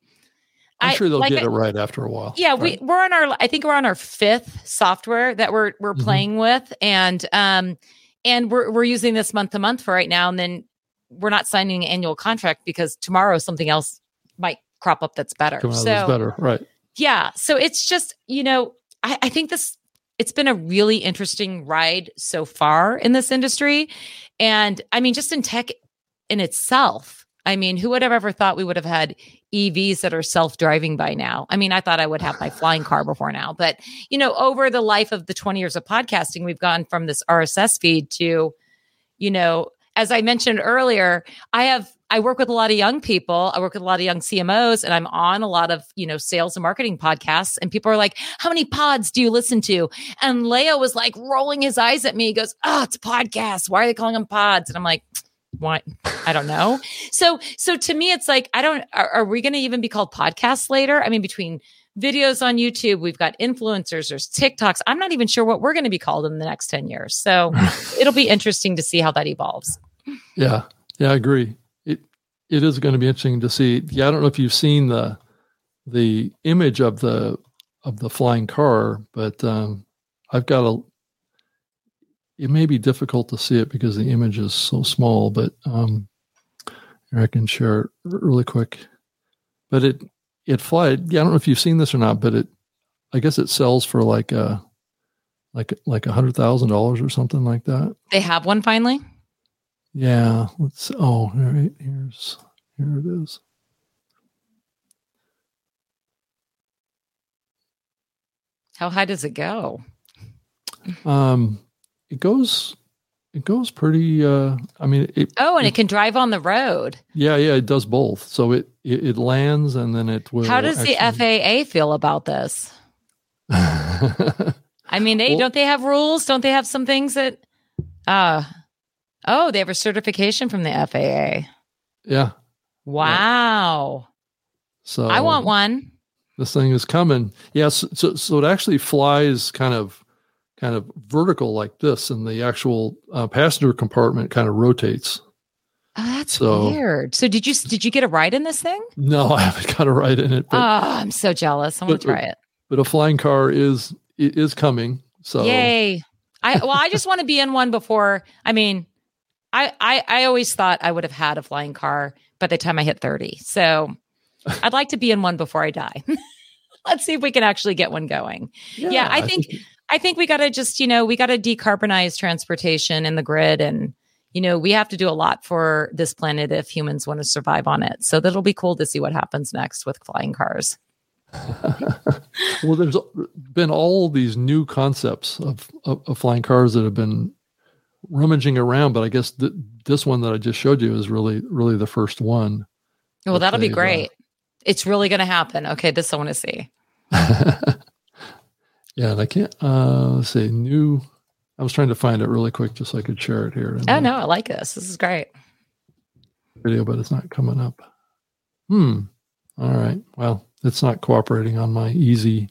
S3: I'm
S5: I-
S3: sure they'll
S5: like
S3: get
S5: I-
S3: it right after a while.
S5: Yeah,
S3: right?
S5: we we're on our I think we're on our fifth software that we're we're
S3: Mhm.
S5: playing with and um and we're we're using this month to month for right now and then we're not signing an annual contract because tomorrow something else might crop up that's better.
S3: come out of
S5: so
S3: this better, right?
S5: yeah, so it's just, you know, I, I think this it's been a really interesting ride so far in this industry. And I mean, just in tech in itself, I mean, who would have ever thought we would have had EVs that are self-driving by now? I mean, I thought I would have my flying car before now, but you know, over the life of the 20 years of podcasting, we've gone from this RSS feed to, you know, as I mentioned earlier, I have I work with a lot of young people. I work with a lot of young CMOs and I'm on a lot of, you know, sales and marketing podcasts and people are like, "How many pods do you listen to?" And Leo was like rolling his eyes at me. He goes, "Oh, it's podcasts. Why are they calling them pods?" And I'm like, "What? I don't know." So, so to me it's like, I don't are, are we going to even be called podcasts later? I mean, between videos on YouTube, we've got influencers, there's TikToks. I'm not even sure what we're going to be called in the next 10 years. So, it'll be interesting to see how that evolves.
S3: Yeah, yeah, I agree. It is going to be interesting to see. Yeah, I don't know if you've seen the the image of the of the flying car, but um, I've got a. It may be difficult to see it because the image is so small, but um, I can share it really quick. But it it fly. Yeah, I don't know if you've seen this or not, but it I guess it sells for like a like like a hundred thousand dollars or something like that.
S5: They have one finally.
S3: Yeah, let's. Oh, all right. Here's here it is.
S5: How high does it go?
S3: Um, it goes, it goes pretty. Uh, I mean, it.
S5: Oh, and it can drive on the road.
S3: Yeah, yeah, it does both. So it it, it lands and then it will.
S5: How does the FAA feel about this? I mean, they
S3: Well-
S5: don't they have rules? Don't they have some things that uh Oh, they have a certification from the FAA.
S3: yeah.
S5: Wow.
S3: So
S5: I want one.
S3: This thing is coming. Yes. so, so it actually flies kind of kind of vertical like this, and the actual uh, passenger compartment kind of rotates.
S5: Oh, that's
S3: So-
S5: weird. So did you did you get a ride in this thing?
S3: No, I haven't got a ride in it,
S5: Oh,
S3: but
S5: I'm so jealous. I want to try it.
S3: but a flying car is is coming. So
S5: Yay. I well, I just want to be in one before. I mean, I, I I always thought I would have had a flying car by the time I hit 30. So I'd like to be in one before I die. Let's see if we can actually get one going. Yeah, I think I think we got to just, you know, we got to decarbonize transportation and the grid and you know, we have to do a lot for this planet if humans want to survive on it. So that'll be cool to see what happens next with flying cars.
S3: Well, there's been all these new concepts of, of, of flying cars that have been rummaging around, but I guess th- this one that I just showed you is really, really the first one.
S5: Well,
S3: that
S5: that'll be
S3: they've, uh,
S5: great. It's really going to happen. Okay, this I want to see.
S3: yeah, and I can't uh let's see new. I was trying to find it really quick just so I could share it here.
S5: Oh no, I like this. This is great.
S3: video, but it's not coming up. Hmm. All right. Well, it's not cooperating on my easy,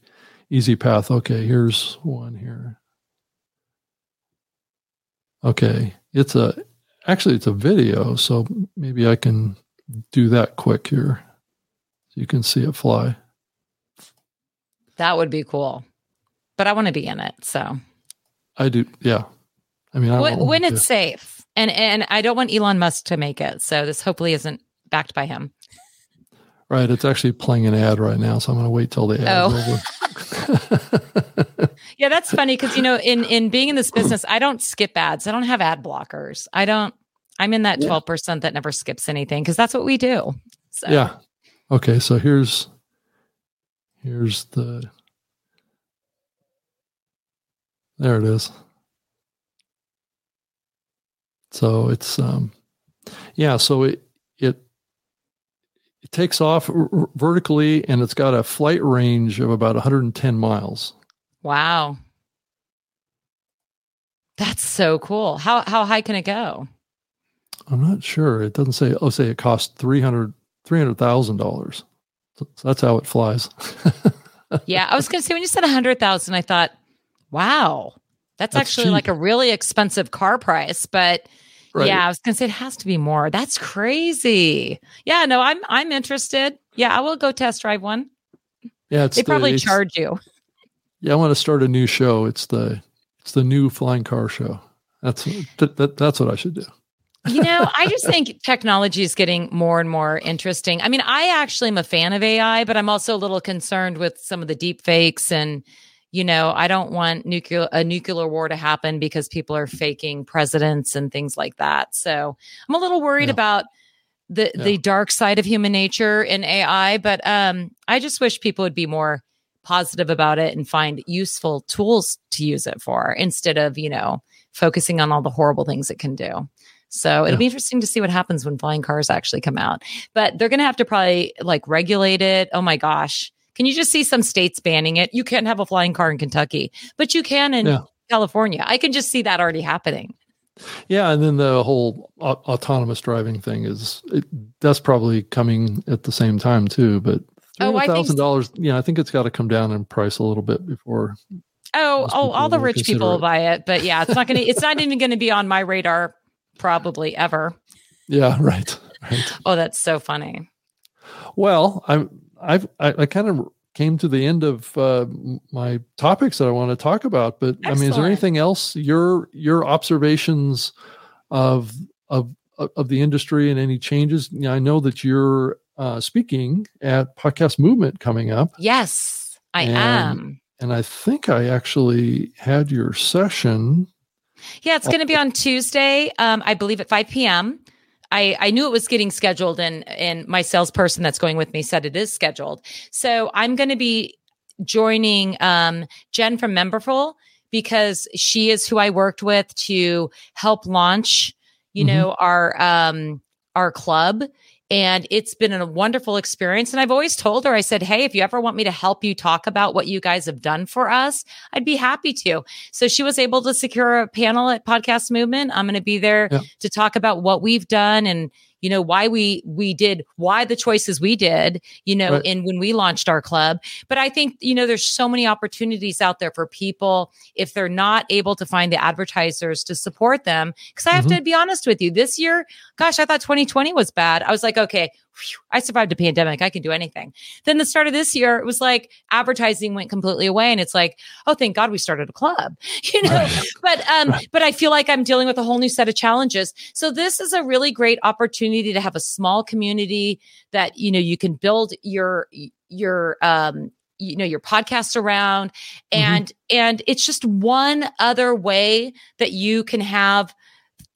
S3: easy path. Okay, here's one here. Okay, it's a actually it's a video, so maybe I can do that quick here, so you can see it fly.
S5: That would be cool. But I want to be in it. So
S3: I do, yeah. I mean, I
S5: when, when it's safe, and and I don't want Elon Musk to make it. So this hopefully isn't backed by him.
S3: right, it's actually playing an ad right now, so I'm going to wait till the ad's oh. over.
S5: Yeah, that's funny because you know, in in being in this business, I don't skip ads. I don't have ad blockers. I don't. I'm in that
S3: Yeah.
S5: twelve percent that never skips anything because that's what we do. So
S3: Yeah. Okay, so here's here's the there it is. So it's um yeah, so it it it takes off r- vertically and it's got a flight range of about 110 miles.
S5: Wow. That's so cool. How how high can it go?
S3: I'm not sure. It doesn't say oh say it costs 300 $300,000. So that's how it flies.
S5: Yeah, I was going to say when you said a hundred thousand, I thought, wow, that's,
S3: That's
S5: actually
S3: cheap.
S5: like a really expensive car price. But
S3: Right.
S5: yeah, I was going to say it has to be more. That's crazy. Yeah, no, I'm I'm interested. Yeah, I will go test drive one.
S3: Yeah, it's
S5: They
S3: the-
S5: probably
S3: it's-
S5: charge you.
S3: Yeah, I want to start a new show. It's the it's the new flying car show. That's that, that, that's what I should do.
S5: You know, I just think technology is getting more and more interesting. I mean, I actually am a fan of AI, but I'm also a little concerned with some of the deep fakes and you know, I don't want nuclear a nuclear war to happen because people are faking presidents and things like that. So, I'm a little worried
S3: Yeah.
S5: about the
S3: Yeah.
S5: the dark side of human nature in AI, but um I just wish people would be more positive about it and find useful tools to use it for instead of, you know, focusing on all the horrible things it can do. So it'll
S3: Yeah.
S5: be interesting to see what happens when flying cars actually come out. But they're going to have to probably like regulate it. Oh my gosh. Can you just see some states banning it? You can't have a flying car in Kentucky, but you can in
S3: Yeah.
S5: California. I can just see that already happening.
S3: Yeah, and then the whole au- autonomous driving thing is it, that's probably coming at the same time too. But
S5: oh, three
S3: Oh,
S5: think
S3: thousand dollars. Yeah, I think it's got to come down in price a little bit before.
S5: Oh, oh, all the rich people will buy it, but yeah, it's not going to, it's not even going to be on my radar probably ever.
S3: Yeah, right, right.
S5: Oh, that's so funny.
S3: Well, I'm I've I, I kind of came to the end of uh, my topics that I want to talk about. But I mean, is there anything else your your observations of of of the industry and any changes? I know that you're uh, speaking at Podcast Movement coming up,
S5: Yes, I
S3: And-
S5: am.
S3: and I think I actually had your session.
S5: Yeah, it's going to be on Tuesday, um, I believe at 5 p.m. I, I knew it was getting scheduled, and and my salesperson that's going with me said it is scheduled. So I'm going to be joining um, Jen from Memberful because she is who I worked with to help launch, you
S3: Mhm.
S5: know, our um, our club. And it's been a wonderful experience. And I've always told her, I said, Hey, if you ever want me to help you talk about what you guys have done for us, I'd be happy to. So she was able to secure a panel at Podcast Movement. I'm going to be there
S3: Yeah.
S5: to talk about what we've done and, you know, why we we did why the choices we did, you know,
S3: Right.
S5: in when we launched our club. But I think, you know, there's so many opportunities out there for people if they're not able to find the advertisers to support them. Cause I have mm-hmm. to be honest with you, this year, gosh, I thought 2020 was bad. I was like, okay, phew, I survived a pandemic. I can do anything. Then the start of this year, it was like advertising went completely away. And it's like, oh, thank God we started a club, you know, but, um, but I feel like I'm dealing with a whole new set of challenges. So this is a really great opportunity to have a small community that, you know, you can build your, your, um, you know your podcast around and and it's just one other way that you can have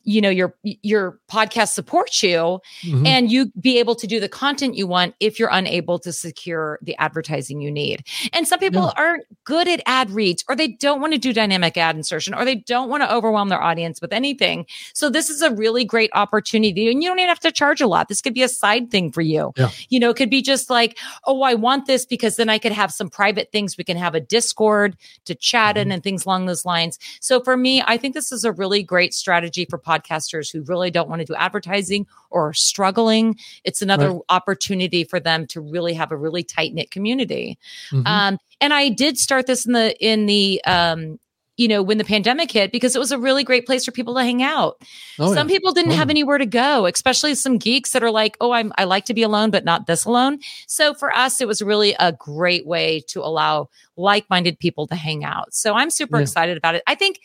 S5: you know your your podcast supports you
S3: Mhm.
S5: and you be able to do the content you want if you're unable to secure the advertising you need. And some people
S3: Yeah.
S5: aren't good at ad reads or they don't want to do dynamic ad insertion or they don't want to overwhelm their audience with anything. So this is a really great opportunity and you don't even have to charge a lot. This could be a side thing for you.
S3: Yeah.
S5: You know, it could be just like, oh, I want this because then I could have some private things. We can have a Discord to chat in and things along those lines. So for me, I think this is a really great strategy for podcasters who really don't want to do advertising or are struggling. It's another
S3: Right.
S5: opportunity for them to really have a really tight knit community.
S3: Mhm.
S5: Um, and I did start this in the in the um, you know when the pandemic hit because it was a really great place for people to hang out.
S3: Oh,
S5: some
S3: yeah.
S5: people didn't have anywhere to go, especially some geeks that are like, "Oh, I'm I like to be alone, but not this alone." So for us, it was really a great way to allow like-minded people to hang out. So I'm super
S3: Yeah.
S5: excited about it. I think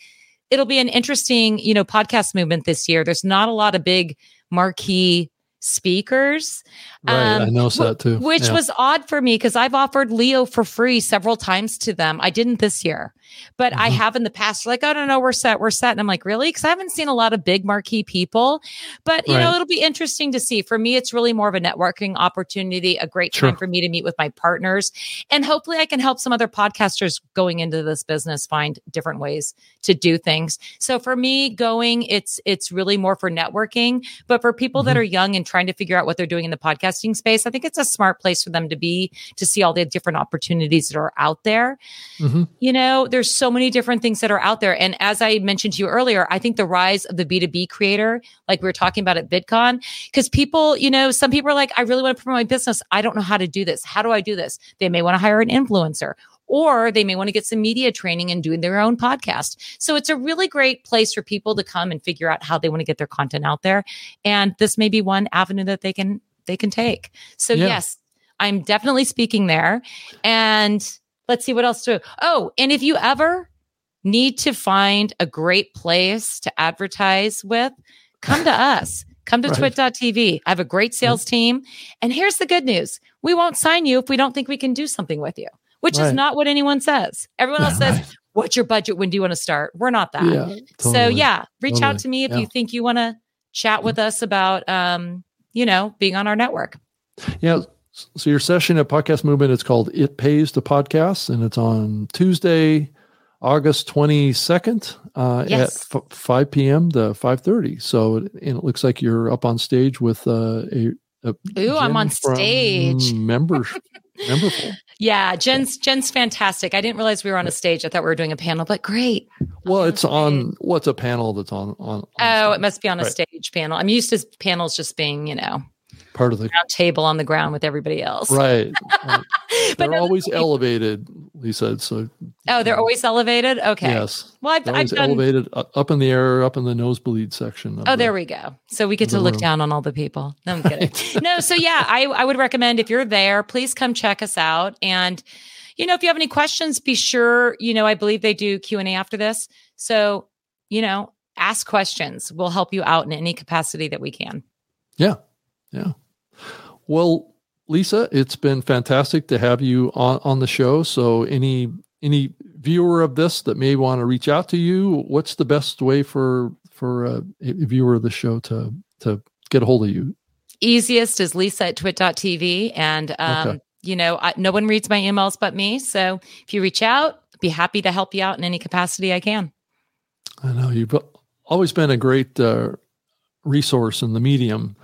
S5: it'll be an interesting, you know, podcast movement this year. There's not a lot of big marquee speakers.
S3: Right. I
S5: Um,
S3: noticed
S5: wh-
S3: that too.
S5: Which
S3: Yeah.
S5: was odd for me because I've offered Leo for free several times to them. I didn't this year, but I
S3: Mhm.
S5: have in the past. Like, oh no, no, we're set, we're set. And I'm like, really? Because I haven't seen a lot of big marquee people. But you know, it'll be interesting to see. For me, it's really more of a networking opportunity, a great
S3: Sure.
S5: time for me to meet with my partners, and hopefully, I can help some other podcasters going into this business find different ways to do things. So for me, going, it's it's really more for networking. But for people that
S3: Mhm.
S5: are young and trying to figure out what they're doing in the podcasting space, I think it's a smart place for them to be to see all the different opportunities that are out there.
S3: Mhm.
S5: You know, there's so many different things that are out there. And as I mentioned to you earlier, I think the rise of the B2B creator, like we were talking about at VidCon, because people, you know, some people are like, I really want to promote my business. I don't know how to do this. How do I do this? They may want to hire an influencer or they may want to get some media training and doing their own podcast. So it's a really great place for people to come and figure out how they want to get their content out there. And this may be one avenue that they can they can take. So
S3: Yeah.
S5: yes, I'm definitely speaking there. And let's see what else to Oh, and if you ever need to find a great place to advertise with, come to us. Come to
S3: Right.
S5: twit.tv. I have a great sales team. And here's the good news. We won't sign you if we don't think we can do something with you, which is not what anyone says. Everyone else says, What's your budget? When do you want to start? We're not that.
S3: Yeah.
S5: So yeah, reach out to me if
S3: Yeah.
S5: you think you want to chat with us about um, you know, being on our network.
S3: Yeah. So your session at Podcast Movement, it's called It Pays to Podcast, and it's on Tuesday, August 22nd uh,
S5: Yes.
S3: at f- 5 p.m. to 5.30. So and it looks like you're up on stage with uh, a, a
S5: Ooh, I'm on stage.
S3: Members, memberful.
S5: Yeah, Jen's Jen's fantastic. I didn't realize we were on a stage. I thought we were doing a panel, but great.
S3: Well, it's on, what's a panel that's on, on, on
S5: Oh, it must be on a
S3: Right.
S5: stage panel. I'm used to panels just being, you know,
S3: part of the,
S5: table on the ground with everybody else.
S3: right. right.
S5: But
S3: They're always elevated, Lisa. So
S5: oh, they're always elevated. Okay.
S3: yes.
S5: Well, I've, I've done.
S3: elevated up in the air, up in the nosebleed section.
S5: Oh,
S3: the-
S5: there we go. So we get to look
S3: room.
S5: down on all the people. No, I'm kidding. no, so yeah, I, I would recommend if you're there, please come check us out. And, you know, if you have any questions, be sure, you know, I believe they do Q and A after this. So, you know, ask questions. We'll help you out in any capacity that we can.
S3: Yeah. Yeah. Well, Lisa, it's been fantastic to have you on, on the show. So any any viewer of this that may want to reach out to you, what's the best way for for a, a viewer of the show to to get a hold of you?
S5: Easiest is lisa at twit.tv. And, um,
S3: Okay.
S5: you know, I, no one reads my emails but me. So if you reach out, be happy to help you out in any capacity I can.
S3: I know you've always been a great uh, resource in the medium,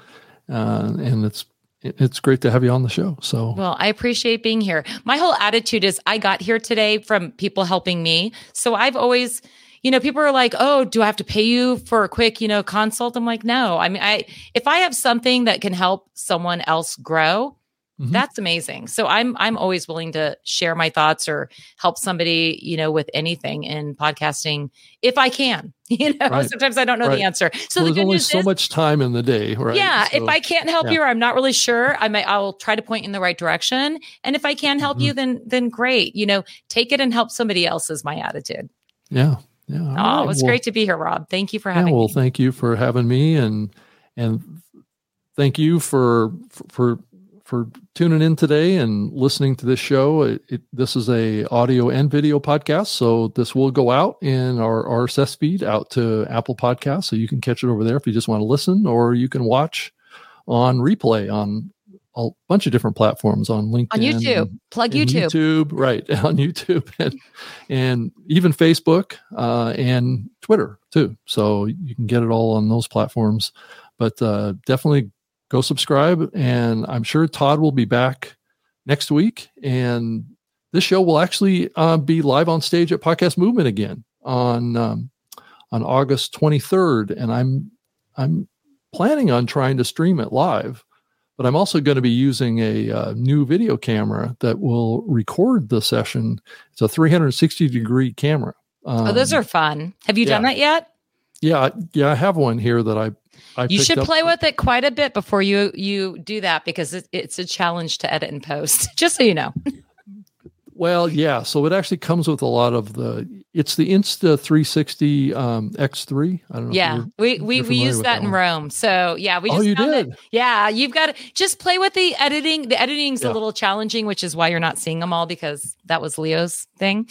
S3: uh, and it's it's great to have you on the show. So
S5: Well, I appreciate being here. My whole attitude is I got here today from people helping me. So I've always, you know, people are like, "Oh, do I have to pay you for a quick, you know, consult?" I'm like, "No. I mean, I if I have something that can help someone else grow,
S3: Mhm.
S5: that's amazing. So I'm I'm always willing to share my thoughts or help somebody, you know, with anything in podcasting if I can. You know,
S3: Right.
S5: sometimes I don't know
S3: Right.
S5: the answer. So
S3: Well,
S5: the
S3: there's only so
S5: is,
S3: much time in the day, right?
S5: yeah, if I can't help
S3: yeah.
S5: you or I'm not really sure, I might I'll try to point you in the right direction. And if I can help
S3: Mm-hmm.
S5: you, then then great. You know, take it and help somebody else is my attitude.
S3: yeah, yeah.
S5: Oh,
S3: right.
S5: it was
S3: Well,
S5: great to be here, Rob. Thank you for
S3: Yeah,
S5: having
S3: well,
S5: me.
S3: Well, thank you for having me, and and thank you for for for tuning in today and listening to this show. It, it, this is a audio and video podcast, so this will go out in our RSS feed out to Apple Podcasts, so you can catch it over there if you just want to listen, or you can watch on replay on a bunch of different platforms on LinkedIn,
S5: On YouTube. Plug
S3: and
S5: YouTube.
S3: YouTube, right? On YouTube and and even Facebook uh, and Twitter too. So you can get it all on those platforms. But uh, definitely go subscribe, and I'm sure Todd will be back next week. And this show will actually uh, be live on stage at Podcast Movement again on um, on August 23rd, and I'm I'm planning on trying to stream it live but I'm also going to be using a uh, new video camera that will record the session. It's a 360 degree camera. Um,
S5: oh, those are fun. Have you done that yet?
S3: yeah, yeah. I have one here that I. I
S5: You should play with it quite a bit before you you do that because it, it's a challenge to edit and post. Just so you know.
S3: Well, yeah. So it actually comes with a lot of the. It's the Insta 360 um, X3. I don't know. if
S5: Yeah, we we we used that,
S3: that
S5: in. Rome. So yeah, we
S3: Oh,
S5: just
S3: you
S5: found
S3: did?
S5: it. Yeah, you've got to just play with the editing. The editing's
S3: Yeah.
S5: a little challenging, which is why you're not seeing them all because that was Leo's thing.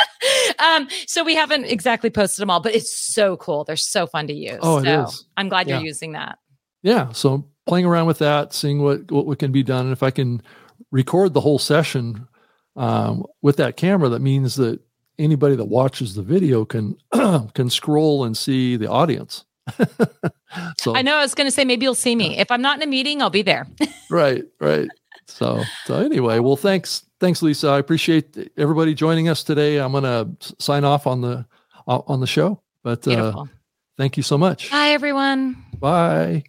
S5: um, so we haven't exactly posted them all, but it's so cool. They're so fun to use.
S3: Oh, it
S5: so
S3: is.
S5: I'm glad
S3: Yeah.
S5: you're using that.
S3: yeah. So playing around with that, seeing what what, what can be done, and if I can record the whole session um, with that camera, that means that anybody that watches the video can can scroll and see the audience. so
S5: I know I was going to say maybe you'll see me if I'm not in a meeting. I'll be there.
S3: right, right. So so anyway, well, thanks, thanks, Lisa. I appreciate everybody joining us today. I'm gonna sign off on the on the show, but uh, thank you so much.
S5: Hi everyone.
S3: Bye.